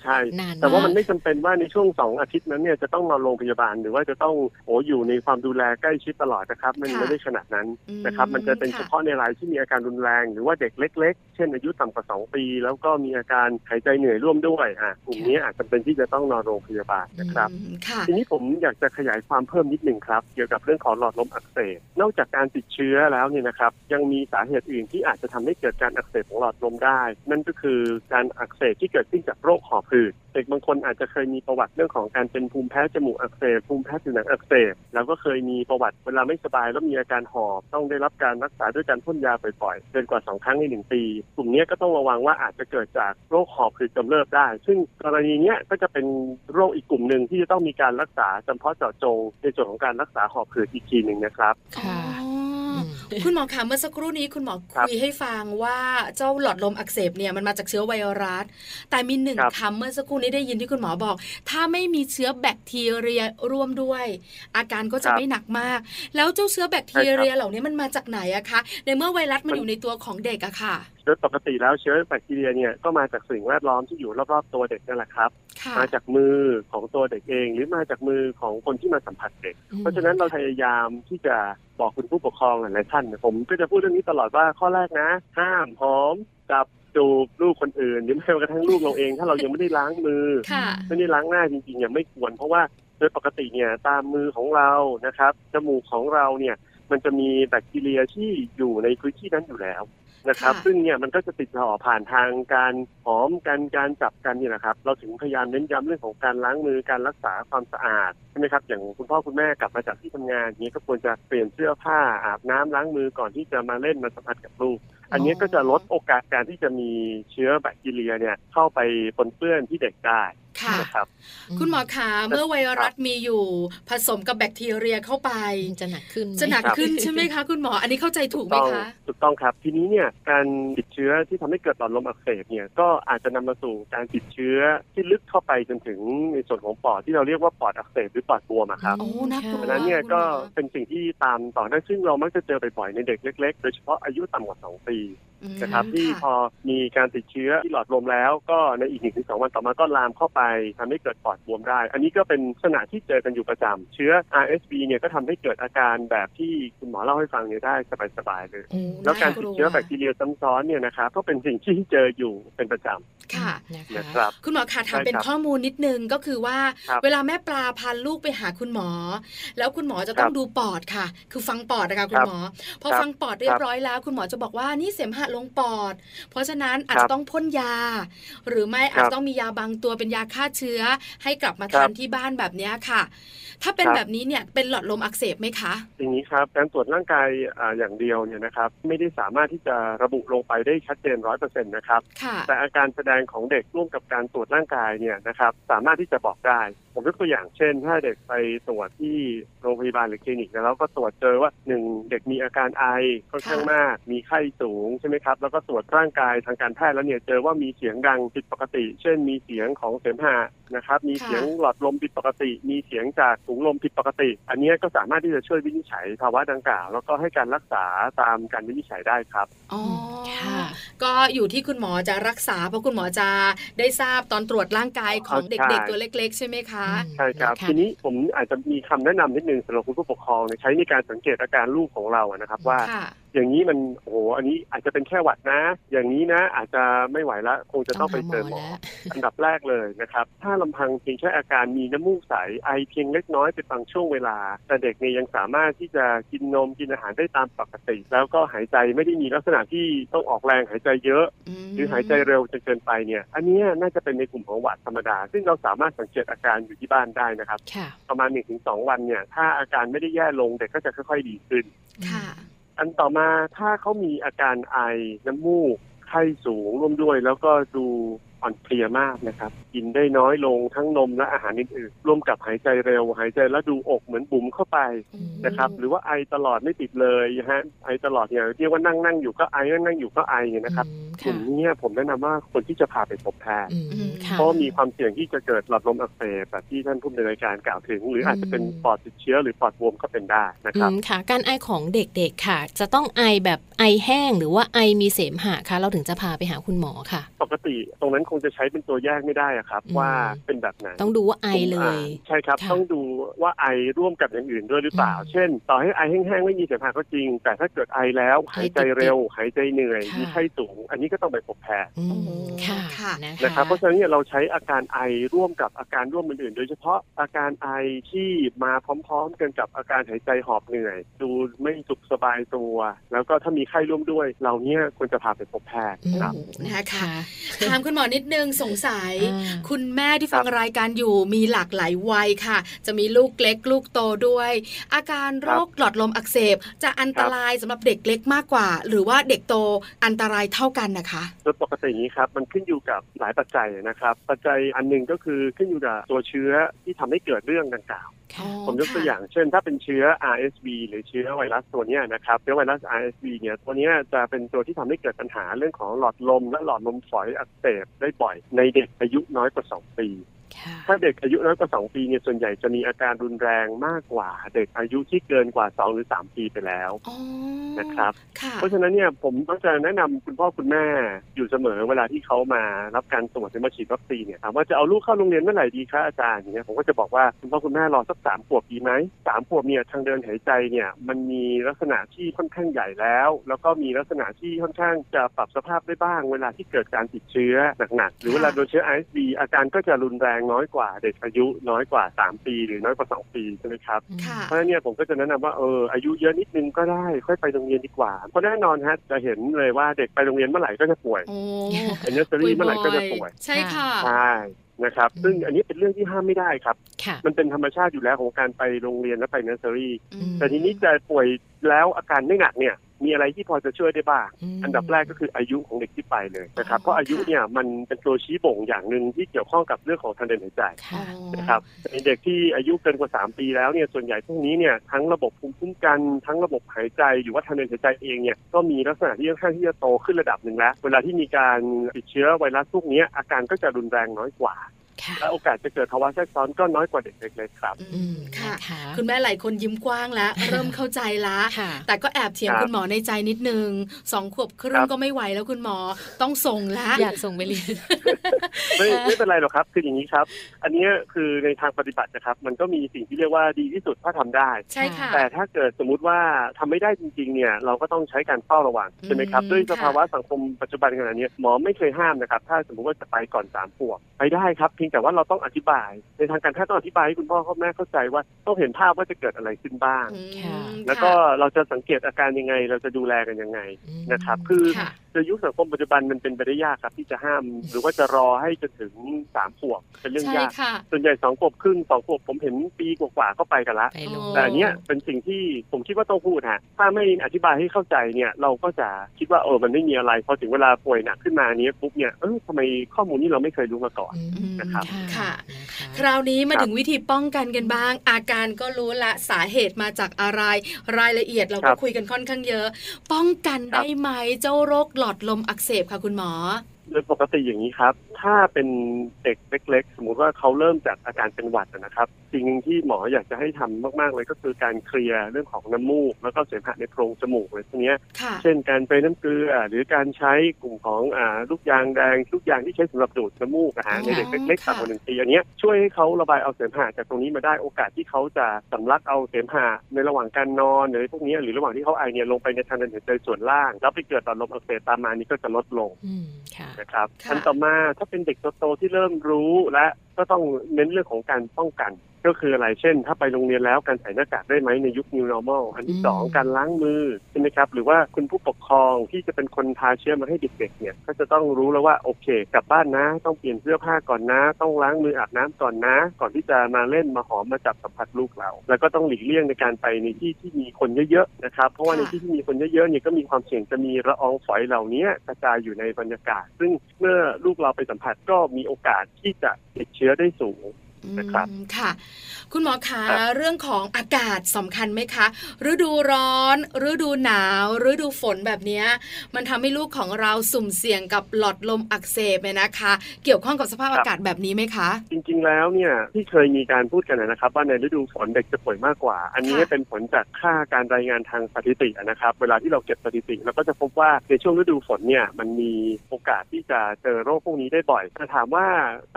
ใช่นานแต่ว่ามันกไม่จำเป็นว่าในช่วงสองอาทิตย์นั้นเนี่ยจะต้องนอนโรงพยาบาลหรือว่าจะต้องโออยู่ในความดูแลใกล้ชิดตลอดนะครับ มันค่ะไม่ได้ขนาดนั้นอืมนะครับมันจะเป็นค่ะเฉพาะในรายที่มีอาการรุนแรง หรือว่าเด็กเล็ก ๆ เช่น อายุต่ำกว่า 2 ปี แล้วก็มีอาการหายใจเหนื่อยร่วมด้วยอะกลุ่มนี้อาจจะเป็นที่จะต้องนอนโรงพยาบาลนะครับอืมค่ะทีนี้ผมอยากจะขยายความเพิ่มนิดหนึ่งครับ เกี่ยวกับเรื่องของหลอดลมอักเสบ นอกจากการติดเชื้อแล้วเนี่ยนะครับ ยังมีสาเหตุอื่นที่อาจจะทำให้เกิดการอักเสบของหลอดลมได้ นั่นก็คือการอักเสบที่เกิดขึ้นจากโรคหอบหืดเด็กบางคนอาจจะเคยมีประวัติเรื่องของการเป็นภูมิแพ้จมูกอักเสบภูมิแพ้ผิวหนังอักเสบแล้วก็เคยมีประวัติเวลาไม่สบายแล้วมีอาการหอบ ต้องได้รับการรักษาด้วยการพ่นยาบ่อยๆเกินกว่าสองครั้งในหนึ่งปี กลุ่มนี้ก็ต้องระวังว่าอาจจะเกิดจากโรคหอบหืดกำเริบได้ ซึ่งกรณีนี้ก็จะเป็นโรคอีกกลุ่มหนึ่งที่จะต้องมีการรักษาเฉพาะเจาะจงในส่วนของการรักษาหอบหืดอีกทีหนึ่งนะครับค่ะอ๋ออมคุณหมอคะเมื่อสักครู่นี้คุณหมอครับคุยให้ฟังว่าเจ้าหลอดลมอักเสบเนี่ยมันมาจากเชื้อไวรัส แต่มีหนึ่งครับคำเมื่อสักครู่นี้ได้ยินที่คุณหมอบอก ถ้าไม่มีเชื้อแบคทีเรียร่วมด้วย อาการก็จะไม่หนักมาก แล้วเจ้าเชื้อแบคทีเรียเหล่านี้มันมาจากไหนอะคะ ในเมื่อไวรัสมันอยู่ในตัวของเด็กอะค่ะ โดยปกติแล้วเชื้อแบคทีเรียเนี่ยก็มาจากสิ่งแวดล้อมที่อยู่รอบๆตัวเด็กนั่นแหละครับค่ะมาจากมือของตัวเด็กเอง หรือมาจากมือของคนที่มาสัมผัสเด็ก เพราะฉะนั้นเราพยายามที่จะบอกคุณผู้ปกครองหลายๆท่านเนี่ยผมก็จะพูดเรื่องนี้ตลอดว่าข้อแรกนะ ห้ามหอมจับจูบลูกคนอื่นหรือแม้กระทั่งลูกเราเอง ถ้าเรายังไม่ได้ล้างมือค่ะไม่ได้ล้างหน้าจริงๆยังไม่ควรเพราะว่าโดยปกติเนี่ยตามมือของเรานะครับจมูกของเราเนี่ยมันจะมีแบคทีเรียที่อยู่ในพื้นที่นั้นอยู่แล้ว นะครับค่ะซึ่งเนี่ยมันก็จะติดต่อผ่านทางการหอมกันการจับกันนี่แหละครับ เราถึงพยายามเน้นย้ำเรื่องของการล้างมือการรักษาความสะอาดใช่ไหมครับอย่างคุณพ่อคุณแม่กลับมาจากที่ทำงานอย่างนี้ก็ควรจะเปลี่ยนเสื้อผ้าอาบน้ำล้างมือก่อนที่จะมาเล่นมาสัมผัสกับลูก อันนี้ก็จะลดโอกาสการที่จะมีเชื้อแบคทีเรียเนี่ยเข้าไปปนเปื้อนที่เด็กได้ค่ะนะครับคุณหมอขาเมื่อไวรัสมีอยู่ ผสมกับแบคทีเรียเข้าไปมันจะหนักขึ้นไมจะหนักขึ้นใช่ไหมคะคุณหมออันนี้เข้าใจถูกไหมต้องคะถูกต้องครับ ทีนี้เนี่ยการติดเชื้อที่ทำให้เกิดหลอดลมอักเสบเนี่ยก็อาจจะนำมาสู่การติดเชื้อที่ลึกเข้าไปจนถึงในส่วนของปอดที่เราเรียกว่าปอดอักเสบหรือปอดบวมอะครับโอ้น่ากลัวเพราะฉะนั้นเนี่ยก็เป็นสิ่งที่ตามต่อเนื่องซึ่งเรามักจะเจอบ่อยๆในเด็กเล็ก ๆ โดยเฉพาะอายุต่ำกว่า2ปีอืม นะครับที่พค่ะอมีการติดเชื้อที่หลอดลมแล้ว ก็ในอีกหนึ่งถึงสองวันต่อมาก็ลามเข้าไปทำให้เกิดปอดบวมได้ อันนี้ก็เป็นลักษณะที่เจอกันอยู่ประจำเชื้อ RSV เนี่ยก็ทำให้เกิดอาการแบบที่คุณหมอเล่าให้ฟังเนี่ยได้สบายๆเลยโอ้แล้วการติดเชื้อน่แบคทีเรียซ้ำซ้อนเนี่ยนะครับก็เป็นสิ่งที่เจออยู่เป็นประจค่ะนะำนะคคะรับคุณหมอคะถามใช่เป็นครับข้อมูลนิดนึงก็คือว่าครับเวลาแม่ปลาพาลูกไปหาคุณหมอ แล้วคุณหมอจะต้องครับดูปอดค่ะ คือฟังปอดนะคะคุคณรับหมอพอครับฟังปอดเรียบร้อยแล้ว คุณหมอจะบอกว่านี่เสมหะลงปอด เพราะฉะนั้นอาจครัจะบต้องพ่นยา หรือไม่อาจครับจะต้องมียาบางตัวเป็นยาฆ่าเชื้อ ให้กลับมาครัทาบนที่บ้านแบบเนี้ยค่ะ ถ้าเป็นครับแบบนี้เนี่ยเป็นหลอดลมอักเสบไหมคะ อย่างนี้ครับ การตรวจร่างกายอ่าอย่างเดียวเนี่ยนะครับ ไม่ได้สามารถที่จะระบุลงไปได้ชัดเจนร้อยเปอร์เซ็นต์นะครับค่ะแต่อาการแสดงของเด็กร่วมกับการตรวจร่างกายเนี่ยนะครับ สามารถที่จะบอกได้ ผมยกตัวอย่างเช่น ถ้าเด็กไปตรวจที่โรงพยาบาลหรือคลินิกแล้วก็ตรวจเจอว่าหนึ่งเด็กมีอาการไอค่อนข้างค่ะมาก มีไข้สูงใช่ไหมครับ แล้วก็ตรวจร่างกายทางการแพทย์แล้วเนี่ยเจอว่ามีเสียงดังผิดปกติ เช่นมีเสียงของเสมหะนะครับ มีเสียงหลอดลมผิดปกติ มีเสียงจากถุงลมผิดปกติ อันเนี้ยก็สามารถที่จะช่วยวินิจฉัยภาวะดังกล่าว แล้วก็ให้การรักษาตามการวินิจฉัยได้ครับอ๋อค่ะก็อยู่ที่คุณหมอจะรักษาเพราะคุณหมอจะได้ทราบตอนตรวจร่างกายของใช่เด็กๆตัวเล็ก ๆ ใช่ไหมคะใช่ครับนะคะทีนี้ผมอาจจะมีคำแนะนำนิดนึงสำหรับคุณผู้ปกครองเนี่ยใช้ในการสังเกตอาการลูกของเราอะนะครับว่าค่ะอย่างนี้มันโอ้โหอันนี้อาจจะเป็นแค่หวัดนะ อย่างนี้นะอาจจะไม่ไหวละคงจะต้องไปเจอหมอแล้วอันดับแรกเลยนะครับ ถ้าลำพังเพียงแค่อาการมีน้ำมูกใสไอเพียงเล็กน้อยเป็นบางช่วงเวลา แต่เด็กเนี่ยยังสามารถที่จะกินนมกินอาหารได้ตามปกติ แล้วก็หายใจไม่ได้มีลักษณะที่ต้องออกแรงหายใจเยอะมหรือหายใจเร็วจนเกินไปเนี่ย อันเนี้ยน่าจะเป็นในกลุ่มของหวัดธรรมดา ซึ่งเราสามารถสังเกตอาการอยู่ที่บ้านได้นะครับค่ะประมาณ1-2วันเนี่ยถ้าอาการไม่ได้แย่ลงเด็กก็จะค่อย ๆ ดีขึ้นค่ะ อันต่อมาถ้าเขามีอาการไอน้ำมูกไข้สูงร่วมด้วย แล้วก็ดู อ่อนเพลียมากนะครับ กินได้น้อยลงทั้งนมและอาหารอื่นๆร่วมกับหายใจเร็ว หายใจแล้วดูอกเหมือนบุ๋มเข้าไปนะครับ หรือว่าไอตลอดไม่ติดเลยนะฮะไอตลอดเนี่ยเรียกว่านั่งนั่งๆอยู่ก็ไอนั่งนั่งๆอยู่ก็ไอเนี่ยนะครับอืมกลุ่ค่ะมนี้ผมแนะนำว่าคนที่จะพาไปพบแพทย์อืมค่ะเพราะมีความเสี่ยงที่จะเกิดหลอดลมอักเสบแบบที่ท่านผู้ดำเนินรายการกล่าวถึง หรืออาจจะเป็นปอดติดเชื้อหรือปอดบวมก็เป็นได้นะครับอืมค่ะ การไอของเด็กๆค่ะ จะต้องไอแบบไอแห้งหรือว่าไอมีเสมหะคะเราถึงจะพาไปหาคุณหมอค่ะ ปกติตรงนั้นคงจะใช้เป็นตัวแยกไม่ได้อะครับอืมว่าเป็นแบบไหนต้องดูว่าไอเลยอ่าใช่ครับค่ะต้องดูว่าไอร่วมกับอย่างอื่นด้วยหรือเปล่าอืมเช่น ต่อให้ไอแห้งๆไม่มีเสมหะก็จริง แต่ถ้าเกิดไอแล้วหายใจเร็วหายใจเหนื่อยค่ะมีไข้สูง อันนี้ก็ต้องไปพบแพทย์อืมโอ้ค่ะค่ะนะนะครับเพราะฉะนั้นเนี่ยเราใช้อาการไอร่วมกับอาการร่วมอื่นๆ โดยเฉพาะอาการไอที่มาพร้อมๆ กันกับอาการหายใจหอบเหนื่อย ดูไม่สุขสบายตัว แล้วก็ถ้ามีไข้ร่วมด้วย เราเนี่ยควรจะพาไปพบแพทย์ครับโอ้โหนะคะค่ะถามคุณหมอนิดนึงสงสัยอ่าคุณแม่ที่ฟังรายการอยู่มีหลากหลายวัยค่ะ จะมีลูกเล็กลูกโตด้วย อาการโรคหลอดลมอักเสบ จะอันตรายสำหรับเด็กเล็กมากกว่า หรือว่าเด็กโตอันตรายเท่ากันนะคะโดยปกติอย่างนี้ครับมันขึ้นอยู่กับหลายปัจจัยนะครับ ปัจจัยอันหนึ่งก็คือขึ้นอยู่กับตัวเชื้อที่ทำให้เกิดเรื่องดังกล่าวค่ะผมยกตัวอย่างเช่น ถ้าเป็นเชื้อ RSV หรือเชื้อไวรัสตัวเนี้ยนะครับเชื้อไวรัส RSV เนี่ยตัวเนี้ยจะเป็นตัวที่ทำให้เกิดปัญหาเรื่องของหลอดลมและหลอดลมฝอยอักเสบได้บ่อยในเด็กอายุน้อยกว่า 2 ปี ถ้าเด็กอายุน้อยกว่า 2 ปีเนี่ยส่วนใหญ่จะมีอาการรุนแรงมากกว่า เด็กอายุที่เกินกว่า 2 หรือ 3 ปีไปแล้วอ๋อนะครับค่ะเพราะฉะนั้นเนี่ยผมก็จะแนะนำคุณพ่อคุณแม่อยู่เสมอเวลาที่เขามารับการตรวจหรือมาฉีดวัคซีนเนี่ยถามว่าจะเอาลูกเข้าโรงเรียนเมื่อไหร่ดีคะอาจารย์อย่างเงี้ยผมก็จะบอกว่าคุณพ่อคุณแม่รอสักสามขวบดีไหมสามขวบเนี่ยทางเดินหายใจเนี่ยมันมีลักษณะที่ค่อนข้างใหญ่แล้ว แล้วก็มีลักษณะที่ค่อนข้างจะปรับสภาพได้บ้าง เวลาที่เกิดการติดเชื้อหนักๆหรือเวลาโดนเชื้อ RSV อาการก็จะรุนแรงน้อยกว่าเด็กอายุน้อยกว่า 3 ปี หรือน้อยกว่า 2 ปีใช่ไหมครับค่ะเพราะฉะนั้นเนี่ยผมก็จะแนะนำว่าเอออายุเยอะนิดนึงก็ได้ค่อยไปโรงเรียนดีกว่า เพราะแน่นอนฮะจะเห็นเลยว่าเด็กไปโรงเรียนเมื่อไหร่ก็จะป่วยโอ้เป็นเนอร์เซอรี่เมื่อไหร่ก็จะป่วย ใช่ค่ะใช่นะครับซึ่งอันนี้เป็นเรื่องที่ห้ามไม่ได้ครับค่ะมันเป็นธรรมชาติอยู่แล้วของการไปโรงเรียนและไปเนอร์เซอรี่อืมแต่ทีนี้จะป่วยแล้วอาการไม่หนักเนี่ย มีอะไรที่พอจะช่วยได้บ้างมอันดับแรกก็คืออายุของเด็กที่ไปเลยนะครับอ๋อเพราะอายุค่ะเนี่ยมันเป็นตัวชี้บ่งอย่างหนึ่งที่เกี่ยวข้องกับเรื่องของทางเดินหายใจค่ะนะครับในเด็กที่อายุเกินกว่า 3 ปีแล้วเนี่ยส่วนใหญ่พวกนี้เนี่ยทั้งระบบภูมิคุ้มกันทั้งระบบหายใจหรือว่าทางเดินหายใจเองเนี่ยก็มีลักษณะที่ค่อนข้างที่จะโตขึ้นระดับหนึ่งแล้ว เวลาที่มีการติดเชื้อไวรัสพวกเนี้ยอาการก็จะรุนแรงน้อยกว่าค่ะ และโอกาสจะเกิดภาวะแทรกซ้อนก็น้อยกว่าเด็กเล็กๆครับอืมค่ะนะคะคุณแม่หลายคนยิ้มกว้างแล้ว เริ่มเข้าใจละค่ะแต่ก็แอบเถียงครับคุณหมอในใจนิดนึงสองขวบครึ่ครังบก็ไม่ไหวแล้วคุณหมอต้องส่งแล้วอยากส่งไปเรียนไม่ไม่เป็นไรหรอกครับ คืออย่างนี้ครับ อันเนี้ยคือในทางปฏิบัตินะครับ มันก็มีสิ่งที่เรียกว่าดีที่สุดถ้าทำได้ใช่ค่ะแต่ถ้าเกิดสมมุติว่าทำไม่ได้จริงๆเนี่ยเราก็ต้องใช้การเฝ้าระวังใช่ไหมครับอืมด้วยสค่ะภาวะสังคมปัจจุบันขณะนี้หมอไม่เคยห้ามนะครับ ถ้าสมมุติว่าจะไปก่อนสามขวบไปได้ครับเพียงแต่ว่าเราต้องอธิบาย ในทางการแพทย์ต้องอธิบายให้คุณพ่อคุณแม่เข้าใจว่าต้องเห็นภาพว่าจะเกิดอะไรขึ้นบ้างอืมค่ะแล้วก็เราจะสังเกตอาการยังไง เราจะดูแลกันยังไงนะครับ คือค่ะ ในยุคสังคมปัจจุบันมันเป็นไปได้ยากครับ ที่จะห้าม หรือว่าจะรอให้จนถึงสามขวบเป็นเรื่องใช่ยากค่ะส่วนใหญ่สองขวบครึ่งสองขวบผมเห็นปีกว่าๆก็ไปกันละไปลงแต่อันเนี้ยเป็นสิ่งที่ผมคิดว่าต้องพูดฮะถ้าไม่อธิบายให้เข้าใจเนี่ยเราก็จะคิดว่าเออมันไม่มีอะไรพอถึงเวลาป่วยหนักขึ้นมาเนี้ยปุ๊บเนี่ยเออทำไมข้อมูลนี้เราไม่เคยรู้มาก่อนอืมนะครับค่ะนะคะคราวนี้มาครับถึงวิธีป้องกันกันบ้าง อาการก็รู้ละสาเหตุมาจากอะไรรายละเอียดเราครัก็บคุยกันค่อนข้างเยอะ ป้องกันครับได้ไหมเจ้าโรคหลอดลมอักเสบค่ะคุณหมอ โดยปกติอย่างนี้ครับ ถ้าเป็นเด็กเล็ก ๆ สมมุติว่าเขาเริ่มจากอาการเป็นหวัดนะครับสิ่งหนึ่งที่หมออยากจะให้ทำมาก ๆ เลยก็คือการเคลียร์เรื่องของน้ำมูก แล้วก็เสมหะในโพรงจมูกอะไรพวกเนี้ยค่ะเช่นการไปน้ำเกลือ หรือการใช้กลุ่มของอ่าลูกยางแดงลูกยางที่ใช้สำหรับดูดน้ำมูกนะฮะอ๋อในเด็กเล็กๆค่ะต่ำกว่าหนึ่งปีอันเนี้ยช่วยให้เขาระบายเอาเสมหะจากตรงนี้มาได้โอกาสที่เขาจะสำลักเอาเสมหะในระหว่างการนอนหรือพวกเนี้ยหรือระหว่างที่เขาไอเนี่ยลงไปในทางเดินหายใจส่วนล่าง แล้วไปเกิดหลอดลมอักเสบตามมานี่ก็จะลดลงอืมค่ะนะครับค่ะอันต่อมาถ้าเป็นเด็กโตๆที่เริ่มรู้และ ก็ต้องเน้นเรื่องของการป้องกัน ก็คืออะไรเช่น ถ้าไปโรงเรียนแล้วการใส่หน้ากากได้ไหมในยุค new normal อันที่สองอืมการล้างมือใช่ไหมครับ หรือว่าคุณผู้ปกครองที่จะเป็นคนพาเชื้อมาให้เด็กๆเนี่ย ก็จะต้องรู้แล้วว่าโอเค กลับบ้านนะ ต้องเปลี่ยนเสื้อผ้าก่อนนะ ต้องล้างมืออาบน้ำก่อนนะ ก่อนที่จะมาเล่นมาหอมมาจับสัมผัสลูกเรา แล้วก็ต้องหลีกเลี่ยงในการไปในที่ที่มีคนเยอะๆนะครับ เพราะว่าในที่ที่มีคนเยอะๆเนี่ยก็มีความเสี่ยงจะมีละอองฝอยเหล่านี้กระจายอยู่ในบรรยากาศ ซึ่งเมื่อลูกเราไปสัมผัสก็มีโอกาสที่จะติดเชื้อได้สูง นะครับอืมค่ะ คุณหมอคะครับเรื่องของอากาศสำคัญไหมคะ ฤดูร้อน ฤดูหนาว ฤดูฝนแบบเนี้ยมันทำให้ลูกของเราสุ่มเสี่ยงกับหลอดลมอักเสบไหมนะคะ เกี่ยวข้องกับสภาพอากาศแบบนี้ไหมคะ จริงๆแล้วเนี่ยที่เคยมีการพูดกันนะครับ ว่าในฤดูฝนเด็กจะป่วยมากกว่า อันนี้ค่ะเป็นผลจากค่าการรายงานทางสถิตินะครับ เวลาที่เราเก็บสถิติเราก็จะพบว่าในช่วงฤดูฝนเนี่ยมันมีโอกาสที่จะเจอโรคพวกนี้ได้บ่อยแต่ถามว่า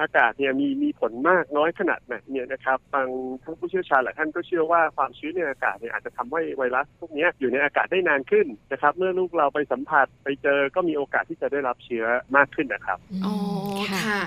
อากาศเนี่ยมีมีผลมากน้อยขนาดไหนเนี่ยนะครับบางทั้งผู้เชี่ยวชาญหลายท่านก็เชื่อว่าความชื้นในอากาศเนี่ยอาจจะทำให้ไวรัสพวกเนี้ยอยู่ในอากาศได้นานขึ้นนะครับ เมื่อลูกเราไปสัมผัสไปเจอก็มีโอกาสที่จะได้รับเชื้อมากขึ้นนะครับอ๋อค่ะค่ะ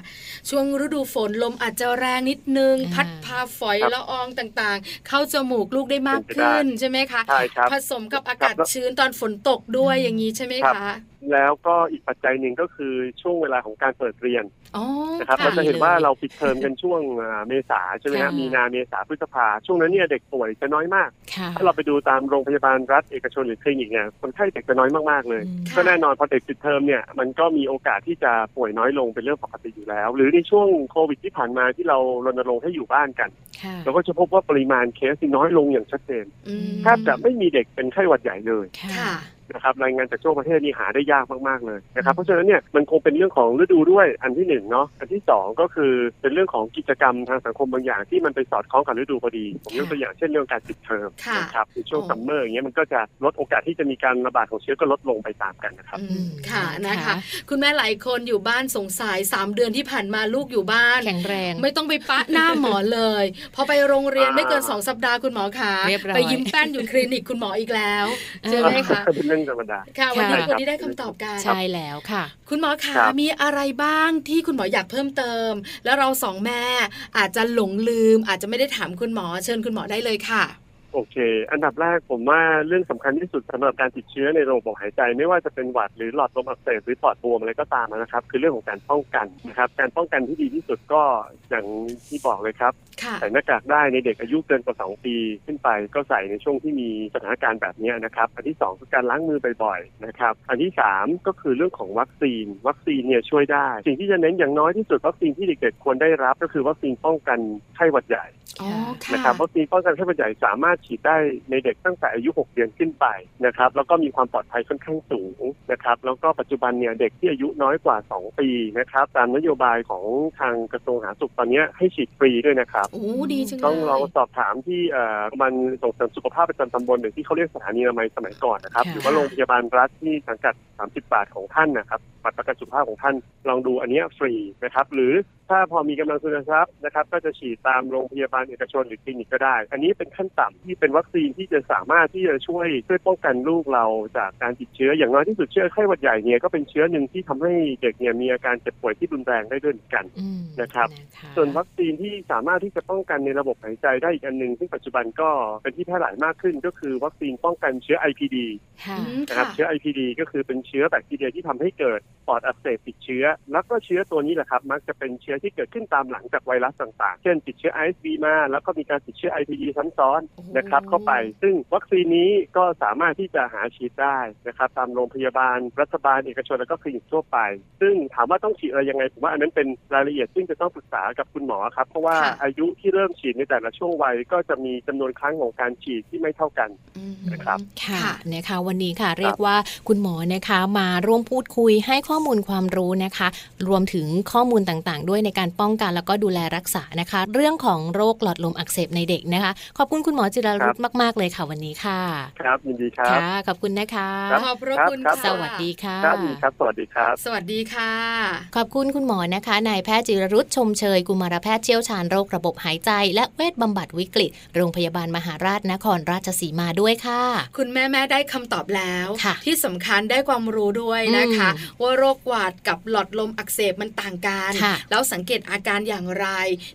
ช่วงฤดูฝนลมอาจจะแรงนิดนึงอ่าพัดพาฝอยครับละอองต่างๆ เข้าจมูกลูกได้มากเป็นไปได้ขึ้นใช่ไหมคะใช่ครับผสมกับอากาศครับชื้นตอนฝนตกด้วยอย่างนี้ใช่ไหมครับคะแล้วก็อีกปัจจัยหนึ่งก็คือช่วงเวลาของการเปิดเรียนอ๋อนะครับค่ะเราจะเห็นเลยว่าเราปิดเทอมกันช่วงอ่าเมษาใช่ไหมฮะค่ะมีนาเมษาพฤษภาช่วงนั้นเนี่ยเด็กป่วยจะน้อยมากค่ะถ้าเราไปดูตามโรงพยาบาลรัฐเอกชนหรือคลินิกเนี่ยคนไข้เด็กจะน้อยมากๆเลยอืมก็แน่นอนพอเด็กปิดเทอมเนี่ยมันก็มีโอกาสที่จะป่วยน้อยลงเป็นเรื่องปกติอยู่แล้ว หรือในช่วงโควิดที่ผ่านมาที่เรารณรงค์ให้อยู่บ้านกันค่ะเราก็จะพบว่าปริมาณเคสที่น้อยลงอย่างชัดเจนอืมแทบจะไม่มีเด็กเป็นไข้หวัดใหญ่เลยค่ะค่ะ นะครับรายงานจากทั่วประเทศนี่หาได้ยากมากๆเลยนะครับเพราะฉะนั้นเนี่ยมันคงเป็นเรื่องของฤดูด้วยอันที่หนึ่งเนาะอันที่สองก็คือเป็นเรื่องของกิจกรรมทางสังคมบางอย่างที่มันไปสอดคล้องกับฤดูพอดี ผมยกตัวอย่างเช่นเรื่องการปิดเทอมค่ะนะครับในช่วงโอ้ซัมเมอร์อย่างเงี้ยมันก็จะลดโอกาสที่จะมีการระบาดของเชื้อก็ลดลงไปตามกันนะครับอืมค่ะนะคะนะคะ คุณแม่หลายคนอยู่บ้านสงสัยสามเดือนที่ผ่านมาลูกอยู่บ้านแข็งแรง ไม่ต้องไปปะหน้าหมอเลย พอไปโรงเรียนอ่าไม่เกินสองสัปดาห์คุณหมอขาเรียบร้อยไปยิ้มแป้นอยู่คลินิกคุณหมออีกแล้วใช่ไหมคะเป็นเรื่องธรรมดาค่ะวันนี้ค่ะวันนี้ได้คำตอบกันใช่แล้วค่ะ คุณหมอขาครับมีอะไรบ้างที่คุณหมออยากเพิ่มเติม แล้วเราสองแม่อาจจะหลงลืม อาจจะไม่ได้ถามคุณหมอเชิญคุณหมอได้เลยค่ะ โอเค อันดับแรกผมว่าเรื่องสำคัญที่สุดสำหรับการติดเชื้อในระบบหายใจ ไม่ว่าจะเป็นหวัดหรือหลอดลมอักเสบหรือปอดบวมอะไรก็ตามนะครับ คือเรื่องของการป้องกันนะครับ การป้องกันที่ดีที่สุดก็อย่างที่บอกเลยครับค่ะใส่หน้ากากได้ในเด็กอายุเกินกว่า 2 ปีขึ้นไปก็ใส่ในช่วงที่มีสถานการณ์แบบนี้นะครับ อันที่ 2 คือการล้างมือบ่อยๆนะครับ อันที่ 3 ก็คือเรื่องของวัคซีน วัคซีนเนี่ยช่วยได้ สิ่งที่จะเน้นอย่างน้อยที่สุดวัคซีนที่เด็กๆควรได้รับ ก็คือวัคซีนป้องกันไข้หวัดใหญ่อ๋อค่ะนะครับวัคซีนป้องกันไข้หวัดใหญ่สามารถฉีดได้ในเด็กตั้งแต่อายุ 6 เดือนขึ้นไปนะครับแล้วก็มีความปลอดภัยค่อนข้างสูงนะครับแล้วก็ปัจจุบันเนี่ยเด็กที่อายุน้อยกว่า 2 ปีนะครับตามนโยบายของทางกระทรวงสาธารณสุขตอนเนี้ยให้ฉีดฟรีด้วยนะครับโอ้ดีจังเลยต้องลองสอบถามที่เอ่อมันส่งเสริมสุขภาพประจำตำบลหรือที่เขาเรียกสถานีอนามัยสมัยก่อนนะครับค่ะหรือว่าโรงพยาบาลรัฐที่สังกัด 30 บาทของท่านนะครับบัตรประกันสุขภาพของท่านลองดูอันเนี้ยฟรีนะครับหรือ ถ้าพอมีกำลังทุนทรัพย์นะครับ ก็จะฉีดตามโรงพยาบาลเอกชนหรือคลินิกก็ได้ อันนี้เป็นขั้นต่ำที่เป็นวัคซีนที่จะสามารถที่จะช่วยช่วยป้องกันลูกเราจากการติดเชื้อ อย่างน้อยที่สุดเชื้อไข้หวัดใหญ่เนี่ยก็เป็นเชื้อหนึ่งที่ทำให้เด็กเนี่ยมีอาการเจ็บป่วยที่รุนแรงได้ด้วยเหมือนกันอืมนะครับนะคะส่วนวัคซีนที่สามารถที่จะป้องกันในระบบหายใจได้อีกอันหนึ่งซึ่งปัจจุบันก็เป็นที่แพร่หลายมากขึ้นก็คือวัคซีนป้องกันเชื้อ IPD ค่ะอืมนะครับค่ะเชื้อ IPD ก็คือเป็นเชื้อแบคทีเรียที่ทำให้เกิดปอดอักเสบติดเชื้อ แล้วก็เชื้อตัวนี้แหละครับ มักจะเป็นเชื้อที่เกิดขึ้นตามหลังจากไวรัสต่างๆ เช่นติดเชื้อ ISV มา แล้วก็มีการติดเชื้อ IPD ซ้ำซ้อนนะครับเข้าไป ซึ่งวัคซีนนี้ก็สามารถที่จะหาฉีดได้นะครับตามโรงพยาบาล รัฐบาลเอกชนแล้วก็คลินิกทั่วไป ซึ่งถามว่าต้องฉีดอะไรยังไงผมว่าอันนั้นเป็นรายละเอียด ซึ่งจะต้องปรึกษากับคุณหมอครับ เพราะว่าค่ะอายุที่เริ่มฉีดในแต่ละช่วงวัยก็จะมีจำนวนครั้งของการฉีดที่ไม่เท่ากันอืมนะครับค่ะค่ะนะคะวันนี้ค่ะเรียกว่าคุณหมอนะคะมาร่วมพูดคุยให้ข้อมูลความรู้นะคะ รวมถึงข้อมูลต่างๆ ด้วยในการป้องกันแล้วก็ดูแลรักษานะคะ เรื่องของโรคหลอดลมอักเสบในเด็กนะคะ ขอบคุณคุณหมอจิรารุตมาก ๆ เลยค่ะวันนี้ค่ะ ครับยินดีครับค่ะขอบคุณนะคะครับขอบพระคุณครับค่ะสวัสดีค่ะครับยินดีครับ สวัสดีครับ สวัสดีค่ะ ขอบคุณคุณหมอนะคะนายแพทย์จิรรุตชมเชยกุมารแพทย์เชี่ยวชาญโรคระบบหายใจ และเวชบำบัดวิกฤต โรงพยาบาลมหาราชนครราชสีมาด้วยค่ะ คุณแม่แม่ได้คำตอบแล้วค่ะที่สำคัญได้ความรู้ด้วยนะคะอืมว่าโรคหวัดกับหลอดลมอักเสบมันต่างกันค่ะแล้วสังเกตอาการอย่างไร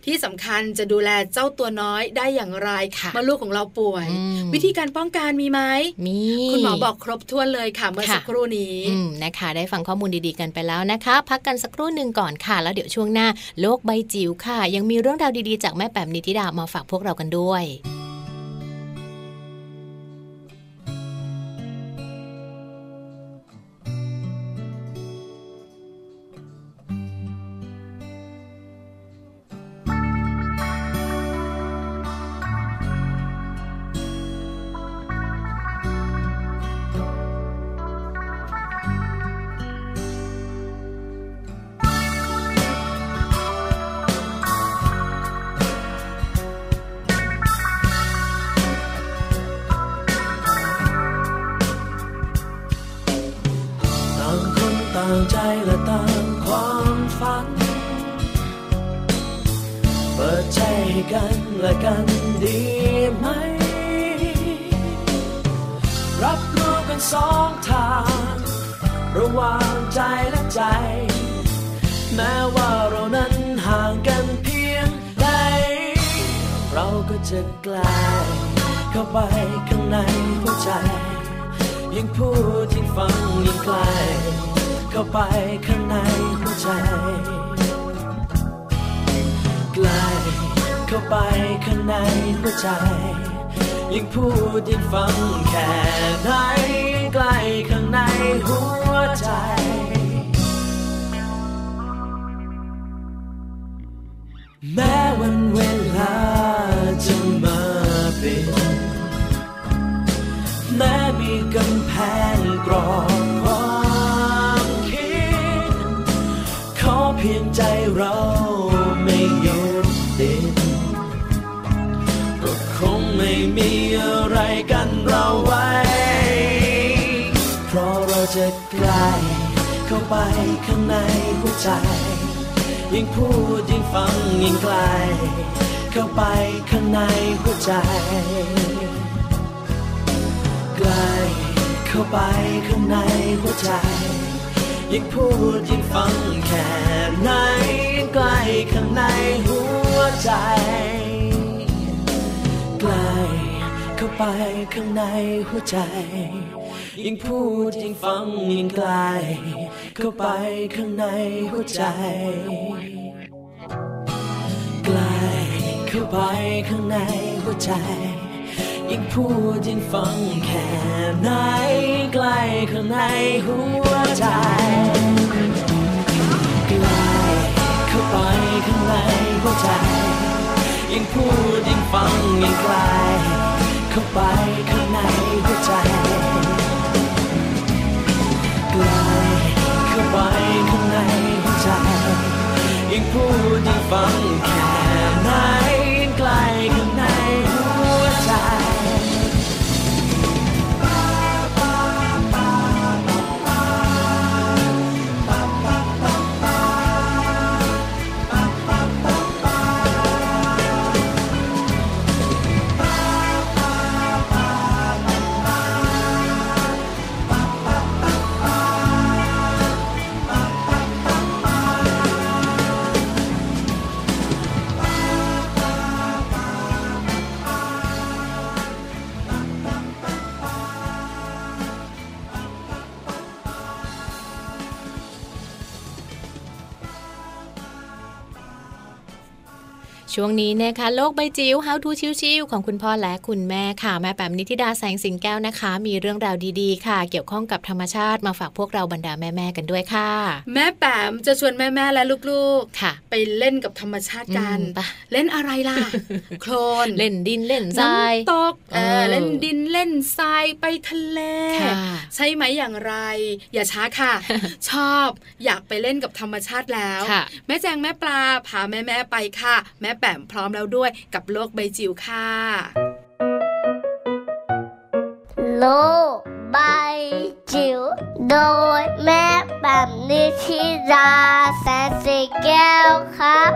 ที่สำคัญจะดูแลเจ้าตัวน้อยได้อย่างไรค่ะเมื่อลูกของเราป่วยอืมวิธีการป้องกันมีไหมมีคุณหมอบอกครบถ้วนเลยค่ะเมื่อค่ะสักครู่นี้อืมนะคะ ได้ฟังข้อมูลดีๆกันไปแล้วนะคะ พักกันสักครู่หนึ่งก่อนค่ะ แล้วเดี๋ยวช่วงหน้า โลกใบจิ๋วค่ะ ยังมีเรื่องราวดีๆ จากแม่แป๋มนิธิดามาฝากพวกเรากันด้วยางใจและต่างความฝัน เปิดใจให้กันและกันดีไหม รับรู้กันสองทาง ระหว่างใจและใจ แม้ว่าเรานั้นห่างกันเพียงใด เราก็จะใกล้เข้าไปข้างในหัวใจ ยิ่งพูดยิ่งฟังยิ่งไกล เข้าไปข้างในหัวใจ ใกล้เข้าไปข้างในหัวใจ ยิ่งพูดยิ่งฟังแค่ไหนใกล้ข้างในหัวใจแม้วันเวลาจะมาเป็น ไปข้างในหัวใจ ยิ่งพูดยิ่งฟังยิ่งไกล เข้าไปข้างในหัวใจใกล้เข้าไปข้างในหัวใจ ยิ่งพูดยิ่งฟังแค่ไหนใกล้ข้างในหัวใจใกล้เข้าไปข้างในหัวใจ ยิ่งพูดยิ่งฟังยิ่งไกล เข้าไปข้างในหัวใจใกลเข้าไปข้างในหัวใจ ยิ่งพูดยิ่งฟังแค่ไหนใกลข้างในหัวใจใกลเข้าไปข้างในหัวใจ ยิ่งพูดยิ่งฟังยิ่งไกลเข้าไปข้างในหัวใจ ไปข้างในหัวใจยิ่งพูดยิ่งฟังแค่ ช่วงนี้นะคะโลกใบจิ๋ว How to ชิวๆของคุณพ่อและคุณแม่ค่ะ แม่แปมนิธิดาแสงสิงแก้วนะคะ มีเรื่องราวดีๆ ค่ะ เกี่ยวข้องกับธรรมชาติมาฝากพวกเราบรรดาแม่ๆกันด้วยค่ะ แม่แปมจะชวนแม่ๆและลูกค่ะๆไปเล่นกับธรรมชาติกันอืมไปเล่นอะไรล่ะโคลนเล่นดินเล่นทรายน้ำตกเอเอออเล่นดินเล่นทรายไปทะเลค่ะใช่ไหมอย่างไร อย่าช้าค่ะ ชอบอยากไปเล่นกับธรรมชาติแล้วค่ะแม่แจงแม่ปลาพาแม่แม่ๆไปค่ะ แม่แปมพร้อมแล้วด้วยกับโลกใบจิ๋วค่ะ โลกใบจิ๋วโดยแม่แบบนิชิราแสนสีแก้วครับ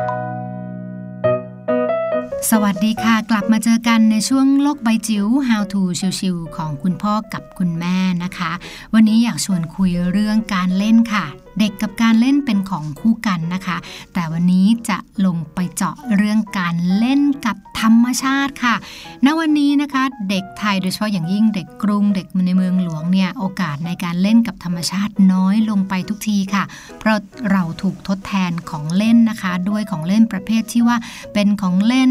สวัสดีค่ะ กลับมาเจอกันในช่วงโลกใบจิ๋ว How to ชิวๆของคุณพ่อกับคุณแม่นะคะ วันนี้อยากชวนคุยเรื่องการเล่นค่ะ เด็กกับการเล่นเป็นของคู่กันนะคะ แต่วันนี้จะลงไปเจาะเรื่องการเล่นกับธรรมชาติค่ะ ณ วันนี้นะคะเด็กไทยโดยเฉพาะอย่างยิ่งเด็กกรุงเด็กในเมืองหลวงเนี่ยโอกาสในการเล่นกับธรรมชาติน้อยลงไปทุกทีค่ะ เพราะเราถูกทดแทนของเล่นนะคะ ด้วยของเล่นประเภทที่ว่าเป็นของเล่น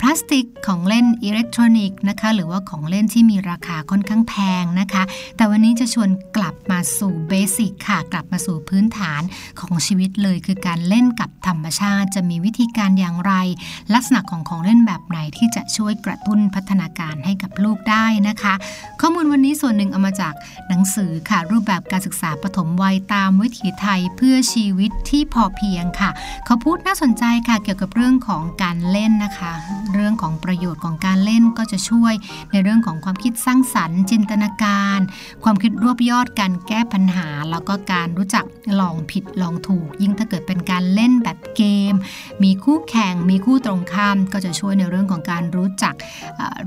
พลาสติกของเล่นอิเล็กทรอนิกส์นะคะหรือว่าของเล่นที่มีราคาค่อนข้างแพงนะคะ แต่วันนี้จะชวนกลับมาสู่เบสิกค่ะ กลับมาสู่พื้นฐานของชีวิตเลย คือการเล่นกับธรรมชาติ จะมีวิธีการอย่างไร ลักษณะของของเล่นแบบไหนที่จะช่วยกระตุ้นพัฒนาการให้กับลูกได้นะคะ ข้อมูลวันนี้ส่วนหนึ่งเอามาจากหนังสือค่ะรูปแบบการศึกษาปฐมวัยตามวิถีไทยเพื่อชีวิตที่พอเพียงค่ะ เขาพูดน่าสนใจค่ะเกี่ยวกับเรื่องของการเล่นนะคะ เรื่องของประโยชน์ของการเล่นก็จะช่วยในเรื่องของความคิดสร้างสรรค์ จินตนาการ ความคิดรวบยอดการแก้ปัญหา แล้วก็การรู้จักลองผิดลองถูก ยิ่งถ้าเกิดเป็นการเล่นแบบเกม มีคู่แข่ง มีคู่ตรงข้าม ก็จะช่วยในเรื่องของการรู้จัก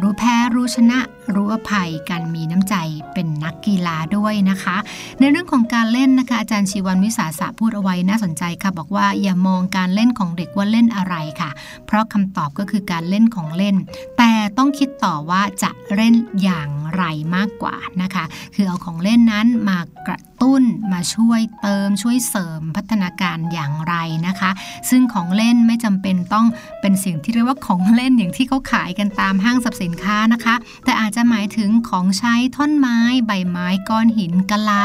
รู้แพ้รู้ชนะ รู้อภัยการมีน้ำใจเป็นนักกีฬาด้วยนะคะ ในเรื่องของการเล่นนะคะ อาจารย์ชีวันวิสาสะพูดเอาไว้น่าสนใจค่ะ บอกว่าอย่ามองการเล่นของเด็กว่าเล่นอะไรค่ะ เพราะคำตอบก็คือการเล่นของเล่นแต่ต้องคิดต่อว่าจะเล่นอย่างไรมากกว่านะคะ คือเอาของเล่นนั้นมากระตุ้นมาช่วยเติมช่วยเสริมพัฒนาการอย่างไรนะคะ ซึ่งของเล่นไม่จำเป็นต้องเป็นสิ่งที่เรียกว่าของเล่นอย่างที่เขาขายกันตามห้างสรรพสินค้านะคะ แต่อาจจะหมายถึงของใช้ท่อนไม้ ใบไม้ก้อนหินกะลา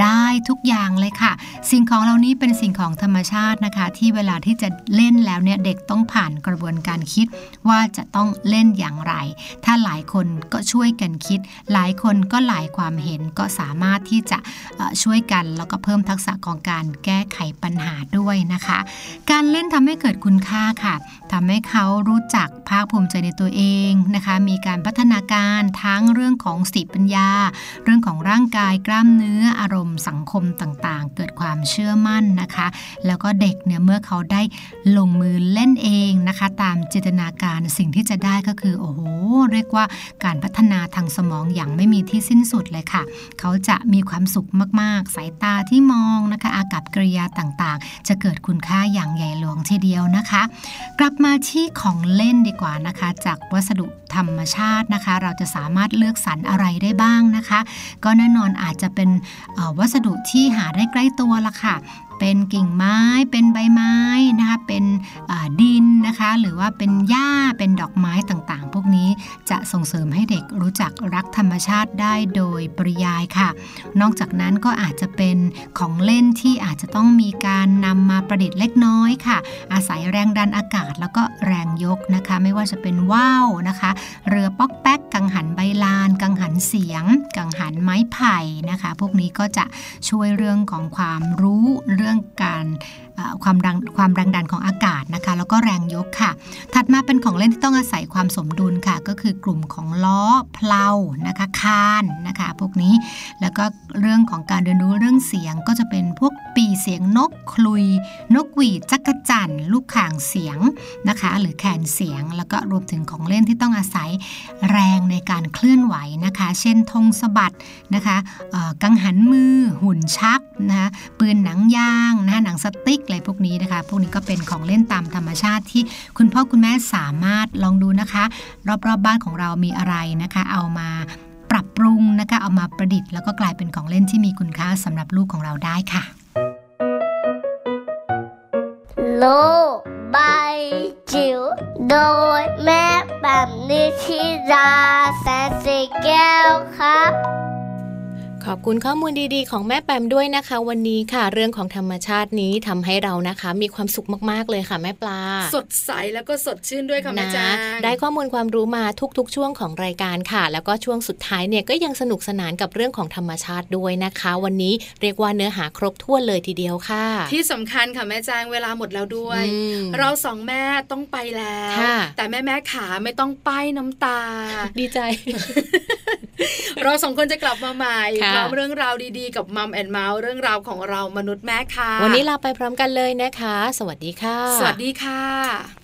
ได้ทุกอย่างเลยค่ะ สิ่งของเหล่านี้เป็นสิ่งของธรรมชาตินะคะ ที่เวลาที่จะเล่นแล้วเนี่ยเด็กต้องผ่านกระบวนการคิดว่าจะต้องเล่นอย่างไร ถ้าหลายคนก็ช่วยกันคิด หลายคนก็หลายความเห็นก็สามารถที่จะช่วยกันแล้วก็เพิ่มทักษะของการแก้ไขปัญหาด้วยนะคะ การเล่นทำให้เกิดคุณค่าค่ะทำให้เขารู้จักภาคภูมิใจในตัวเองนะคะ มีการพัฒนาการทั้งเรื่องของสติปัญญา เรื่องของร่างกายกล้ามเนื้ออารมณ์สังคมต่างๆ เกิดความเชื่อมั่นนะคะ แล้วก็เด็กเนี่ยเมื่อเขาได้ลงมือเล่นเองนะคะ ตามจินตนาการสิ่งที่จะได้ก็คือือโอ้โหเรียกว่าการพัฒนาทางสมองอย่างไม่มีที่สิ้นสุดเลยค่ะ เขาจะมีความสุขมากๆ สายตาที่มองนะคะ อากับกริยาต่างๆ จะเกิดคุณค่าอย่างใหญ่หลวงทีเดียวนะคะ กลับมาที่ของเล่นดีกว่านะคะ จากวัสดุธรรมชาตินะคะ เราจะสามารถเลือกสรรอะไรได้บ้างนะคะ ก็แน่นอนอาจจะเป็นวัสดุที่หาได้ใกล้ตัวละค่ะ เป็นกิ่งไม้ เป็นใบไม้นะคะเป็นดินนะคะหรือว่าเป็นหญ้าเป็นดอกไม้ต่างๆ พวกนี้จะส่งเสริมให้เด็กรู้จักรักธรรมชาติได้โดยปริยายค่ะ นอกจากนั้นก็อาจจะเป็นของเล่นที่อาจจะต้องมีการนำมาประดิษฐ์เล็กน้อยค่ะ อาศัยแรงดันอากาศแล้วก็แรงยกนะคะ ไม่ว่าจะเป็นว่าวนะคะ เรือป๊อกแป๊ก งหันใบลาน กังหันเสียง กังหันไม้ไผ่นะคะ พวกนี้ก็จะช่วยเรื่องของความรู้เรื่องการ ความดังความแรงดันของอากาศนะคะ แล้วก็แรงยกค่ะ ถัดมาเป็นของเล่นที่ต้องอาศัยความสมดุลค่ะ ก็คือกลุ่มของล้อเพลานะคะคานนะคะ พวกนี้แล้วก็เรื่องของการเรียนรู้เรื่องเสียงก็จะเป็นพวกปีเสียงนกคลุย นกหวีดจักรจั่นลูกข่างเสียงนะคะ หรือแขนเสียง แล้วก็รวมถึงของเล่นที่ต้องอาศัยแรงในการเคลื่อนไหวนะคะ เช่นธงสะบัดนะคะกังหันมือหุ่นชักนะคะปืนหนังยางนะหนังสติ๊กอะไรพวกนี้นะคะ พวกนี้ก็เป็นของเล่นตามธรรมชาติที่คุณพ่อคุณแม่สามารถลองดูนะคะ รอบๆบบ้านของเรามีอะไรนะคะ เอามาปรับปรุงนะคะเอามาประดิษฐ์แล้วก็กลายเป็นของเล่นที่มีคุณค่าสำหรับลูกของเราได้ค่ะ โลบายจิ๋วโดยแม่แบบนิชิราแสนสีแก้วครับ ขอบคุณข้อมูลดีๆ ของแม่แปมด้วยนะคะ วันนี้ค่ะ เรื่องของธรรมชาตินี้ทำให้เรานะคะ มีความสุขมากๆเลยค่ะแม่ปลา สดใสแล้วก็สดชื่นด้วยค่ะแม่จางได้ข้อมูลความรู้มาทุกๆ ช่วงของรายการค่ะ แล้วก็ช่วงสุดท้ายเนี่ยก็ยังสนุกสนานกับเรื่องของธรรมชาติด้วยนะคะ วันนี้เรียกว่าเนื้อหาครบถ้วนเลยทีเดียวค่ะ ที่สำคัญค่ะแม่จางเวลาหมดแล้วด้วย เราสองแม่ต้องไปแล้ว แต่แม่แม่ขาไม่ต้องป้ายน้ำตา ดีใจเราสองคนจะกลับมาใหม่พร้อมเรื่องราวดีๆ กับมัมแอนเมาส์เรื่องราวของเรามนุษย์แม่ค่ะ วันนี้ลาไปพร้อมกันเลยนะคะ สวัสดีค่ะ สวัสดีค่ะ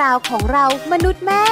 ราวของเรามนุษย์แม่